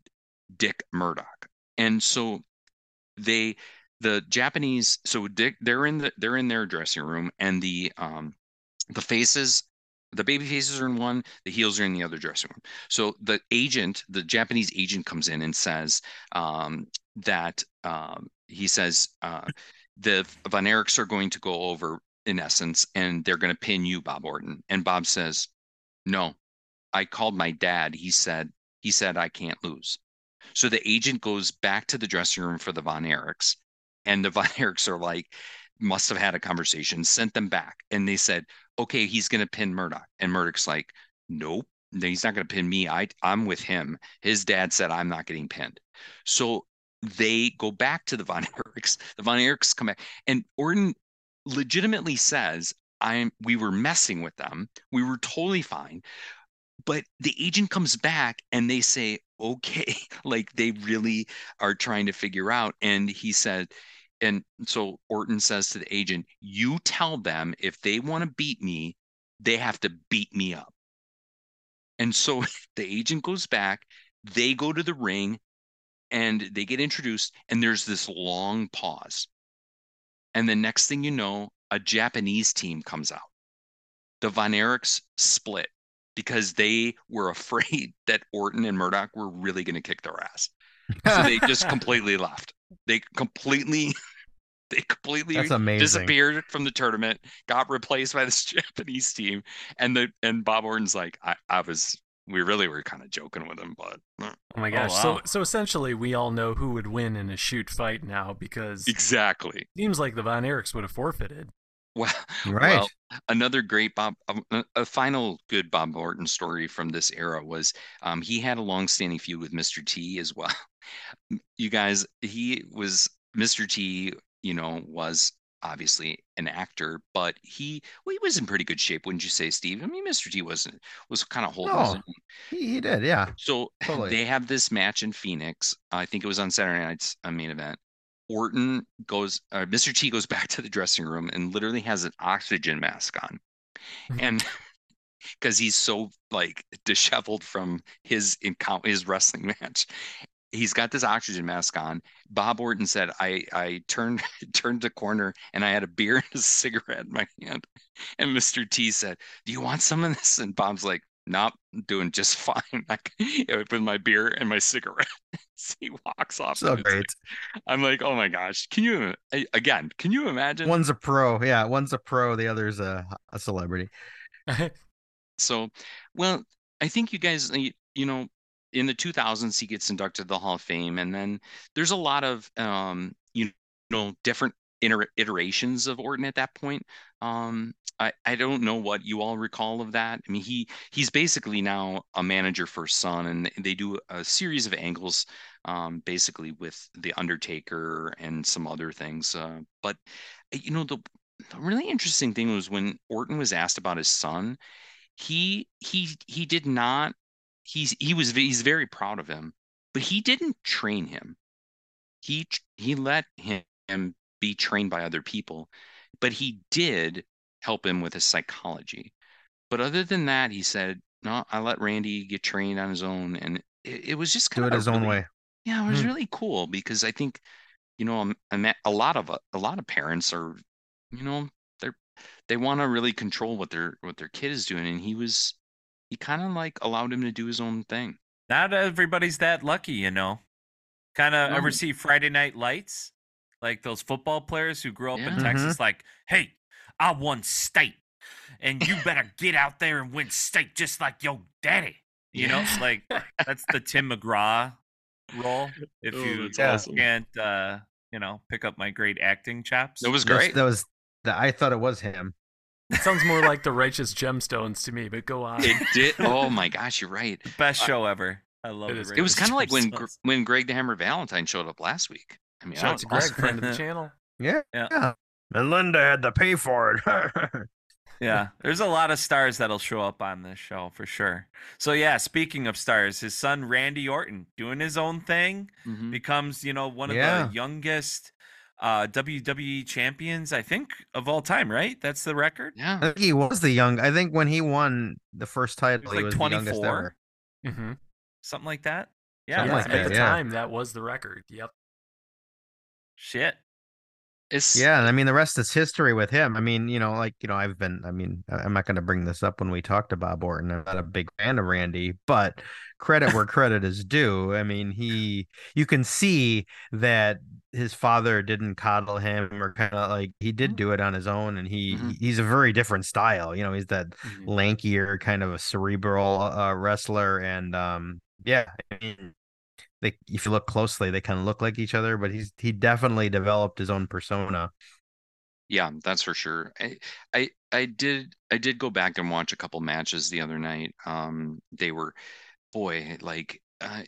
Dick Murdoch. And so they the Japanese so they're in the they're in their dressing room and the um the faces the baby faces are in one the heels are in the other dressing room. So the agent the japanese agent comes in and says um, that um, he says uh, the von erichs are going to go over in essence and they're going to pin you bob orton. And bob says no. I called my dad. He said he said i can't lose so the agent goes back to the dressing room for the Von Erichs, and the *laughs* Von Erichs are like, must have had a conversation, sent them back, and they said, okay, he's going to pin Murdoch, and Murdoch's like, nope, he's not going to pin me. I I'm with him. His dad said I'm not getting pinned. So they go back to the Von *laughs* Erichs. The Von Erichs come back, and Orton legitimately says, "I'm. We were messing with them. We were totally fine." But the agent comes back and they say, okay *laughs* like they really are trying to figure out and he said and so orton says to the agent you tell them if they want to beat me they have to beat me up. And so *laughs* the agent goes back they go to the ring and they get introduced and there's this long pause. And the next thing you know a japanese team comes out. The von erichs split because they were afraid *laughs* that Orton and Murdoch were really going to kick their ass. So they just *laughs* completely left. They completely *laughs* they completely disappeared from the tournament, got replaced by this Japanese team, and the and Bob Orton's like, I, I was we really were kind of joking with him, but mm, oh my oh gosh. Oh, wow. So so essentially we all know who would win in a shoot fight now because exactly seems like the Von Erichs would have forfeited. Well, right. Well, another great Bob, um, a final good Bob Orton story from this era was um, he had a long-standing feud with Mr. T as well. You guys, he was Mr. T. You know, was obviously an actor, but he well, he was in pretty good shape, wouldn't you say, Steve? I mean, Mr. T wasn't was kind of holding. No, he, he did, yeah. So *laughs* totally. they have this match in Phoenix. I think it was on Saturday night's uh, main event, Orton goes, uh, Mr. T goes back to the dressing room and literally has an oxygen mask on. Mm-hmm. And *laughs* because he's so like disheveled from his encounter, his wrestling *laughs* match. He's got this oxygen mask on. Bob Orton said, I, I turned *laughs* turned the corner and I had a beer and a cigarette in my hand. And Mr. T said, Do you want some of this? And Bob's like, Nope, I'm doing just fine. Like with my beer and my cigarette. *laughs* he walks off. So great. I'm like, oh my gosh. Can you again? Can you imagine? One's a pro. Yeah, one's a pro. The other's a a celebrity. *laughs* so, well, I think you guys, you know, in the 2000s he gets inducted to the Hall of Fame, and then there's a lot of um, you know, different iterations of Orton at that point. Um, I I don't know what you all recall of that. I mean, he he's basically now a manager for son, and they do a series of angles, um, basically with the Undertaker and some other things. Uh, but you know the the really interesting thing was when Orton was asked about his son, he he he did not he's he was he's very proud of him, but he didn't train him. He he let him be trained by other people, but he did help him with his psychology. But other than that, he said, "No, I let Randy get trained on his own," and it, it was just Do kind it of his own way. yeah, it was Hmm. really cool because I think, you know, um, I met a lot of a lot of parents are, you know, they're they want to really control what their what their kid is doing, and he was he kind of like allowed him to do his own thing. Not everybody's that lucky, you know. Kind of No. ever see Friday Night Lights? Like those football players who grew up in Yeah. Mhm. Texas, like, hey, I won state, and you better *laughs* get out there and win state just like your daddy. You know, Yeah. like that's the Tim McGraw role. If Oh, you awesome. can't, uh, you know, pick up my great acting chops. It was great. That was that. I thought it was him. Sounds more like the Righteous Gemstones to me, but go on. It did. *laughs* Oh my gosh, you're right. Best I- show ever. I love It It was kind of like when Gr- when Greg the Hammer Valentine showed up last week. I mean, Shout out to Greg, awesome. *laughs* friend of the channel. Yeah. Yeah. And Linda had to pay for it. *laughs* Yeah, there's a lot of stars that'll show up on this show for sure. So yeah, speaking of stars, his son Randy Orton doing his own thing Mhm. becomes, you know, one of Yeah. the youngest uh WWE champions, I think, of all time, right? That's the record. I Yeah, think he was the young. I think when he won the first title, like he was the youngest 24. ever. Mm-hmm. Something like that. Yeah. Yeah, like at that, the yeah. time, that was the record. Yep. Shit. it's Yeah, and I mean the rest is history with him. I mean, you know, like you know, I've been. I mean, I'm not going to bring this up when we talk to Bob Orton. I'm not a big fan of Randy, but credit where *laughs* credit is due. I mean, he. You can see that his father didn't coddle him, or kind of like he did do it on his own, and he Mhm. he's a very different style. You know, he's that Mhm. lankier kind of a cerebral uh, wrestler, and um, yeah, I mean. They, if you look closely, they kind of look like each other, but he's he definitely developed his own persona. Yeah, that's for sure. I, I I did I did go back and watch a couple matches the other night. Um, they were, boy, like uh,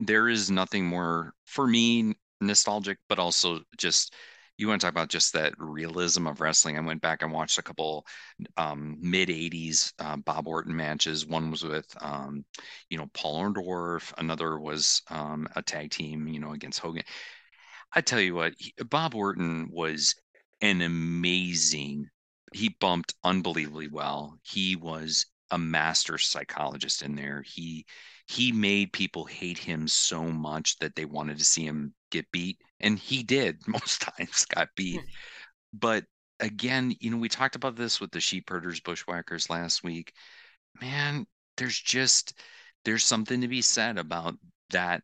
there is nothing more for me nostalgic, but also just you want to talk about just that realism of wrestling. I went back and watched a couple um, mid '80s uh, Bob Orton matches. One was with um, you know Paul Orndorff. Another was um, a tag team, you know, against Hogan. I tell you what, he, Bob Orton was an amazing. He bumped unbelievably well. He was a master psychologist in there. He he made people hate him so much that they wanted to see him get beat, and he did *laughs* most times got beat. Hmm. but again, you know, we talked about this with the sheep herders, bushwhackers last week. Man, there's just there's something to be said about that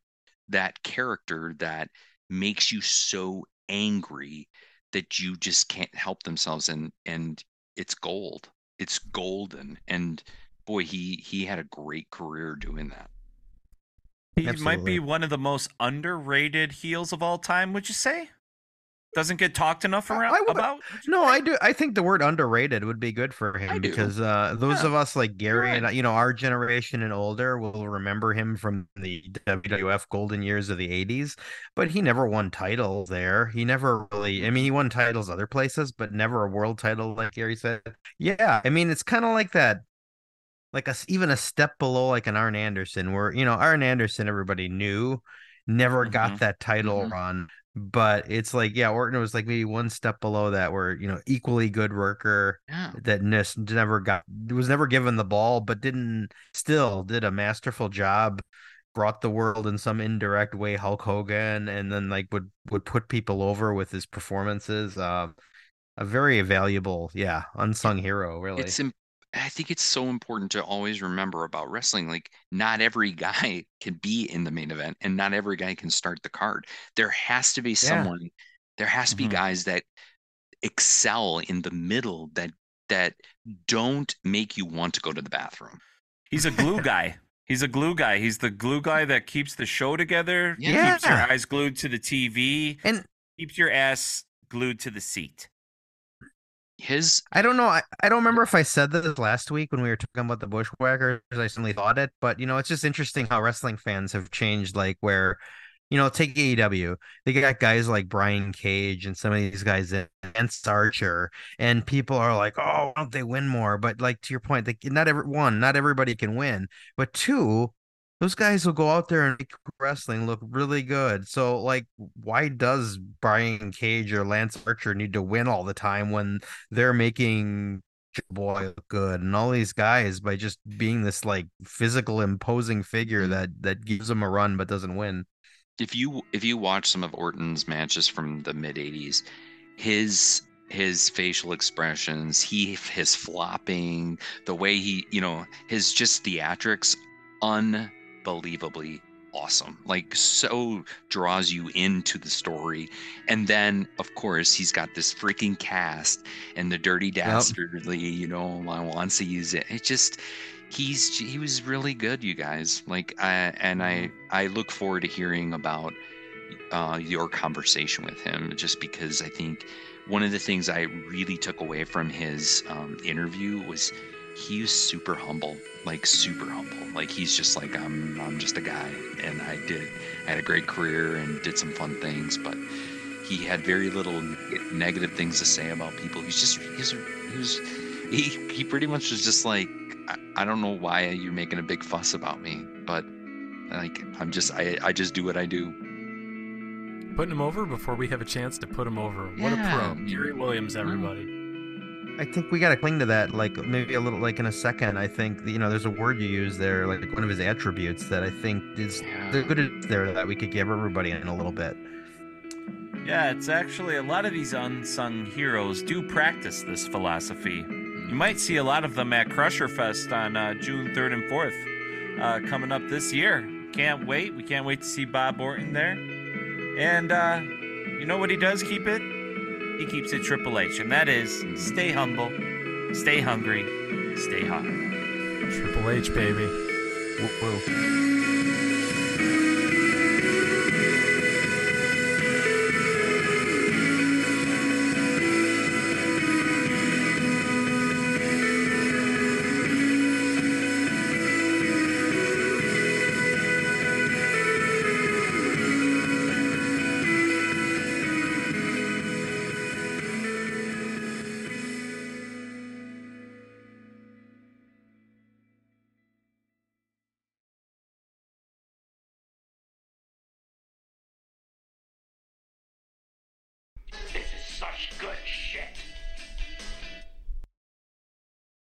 that character that makes you so angry that you just can't help themselves and and it's gold it's golden and boy he he had a great career doing that He might be one of the most underrated heels of all time, would you say? Doesn't get talked enough around I would- about? No, I do. I think the word underrated would be good for him because uh, those Yeah. of us like Gary and you know our generation and older will remember him from the WWF golden years of the '80s. But he never won titles there. He never really. I mean, he won titles other places, but never a world title, like Gary said. Yeah, I mean, it's kind of like that. Like a even a step below, like an Arn Anderson, where you know Arn Anderson, everybody knew, never got Mhm. that title Mhm. run but it's like yeah orton was like maybe one step below that where you know equally good worker yeah that nis- never got was never given the ball but didn't still did a masterful job brought the world in some indirect way hulk hogan and then like would would put people over with his performances um a very valuable yeah unsung hero really it's i think it's so important to always remember about wrestling like not every guy *laughs* can be in the main event and not every guy can start the card there has to be someone there has to be Mhm. guys that excel in the middle that that don't make you want to go to the bathroom He's a glue guy. He's a glue guy. He's the glue guy that keeps the show together. Yeah. Keeps your eyes glued to the TV. and Keeps your ass glued to the seat. His I don't know. I, I don't remember if I said this last week when we were talking about the Bushwhackers. I suddenly thought it, but you know, it's just interesting how wrestling fans have changed. Like where, you know, take AEW. They got guys like Brian Cage and some of these guys Lance Archer, and people are like, "Oh, why don't they win more?" But like to your point, they, not every one, not everybody can win. But two, those guys will go out there and make wrestling look really good. So, like, why does Brian Cage or Lance Archer need to win all the time when they're making Boy look good and all these guys by just being this like physical imposing figure that that gives them a run but doesn't win? if you if you watch some of Orton's matches from the mid 80s, his his facial expressions, he his flopping, the way he, you know, his just theatrics unbelievably awesome. Like so draws you into the story. And then of course he's got this freaking cast and the dirty dastardly, you know, wants to use it. It just he's he was really good, you guys. Like I and I I look forward to hearing about uh, your conversation with him, just because I think one of the things I really took away from his um, interview was he was super humble, like super humble. Like he's just like I'm I'm just a guy, and I did I had a great career and did some fun things, but he had very little negative things to say about people. He's just he's he was he he pretty much was just like I, I don't know why you're making a big fuss about me, but like I'm just I I just do what I do. Putting him over before we have a chance to put him over. What a pro. Gary Williams, everybody. I think we got to cling to that, like maybe a little, like in a second. I think you know, there's a word you use there, like one of his attributes that I think is Yeah. the good there that we could give everybody in a little bit. Yeah, it's actually a lot of these unsung heroes do practice this philosophy. You might see a lot of them at Crusher Fest on uh, June 3rd and 4th uh, coming up this year. Can't wait. We can't wait to see Bob Orton there. And uh, you know what he does keep it? He keeps it Triple H, and that is stay humble, stay hungry, stay hot. Triple H, baby. Woo-woo.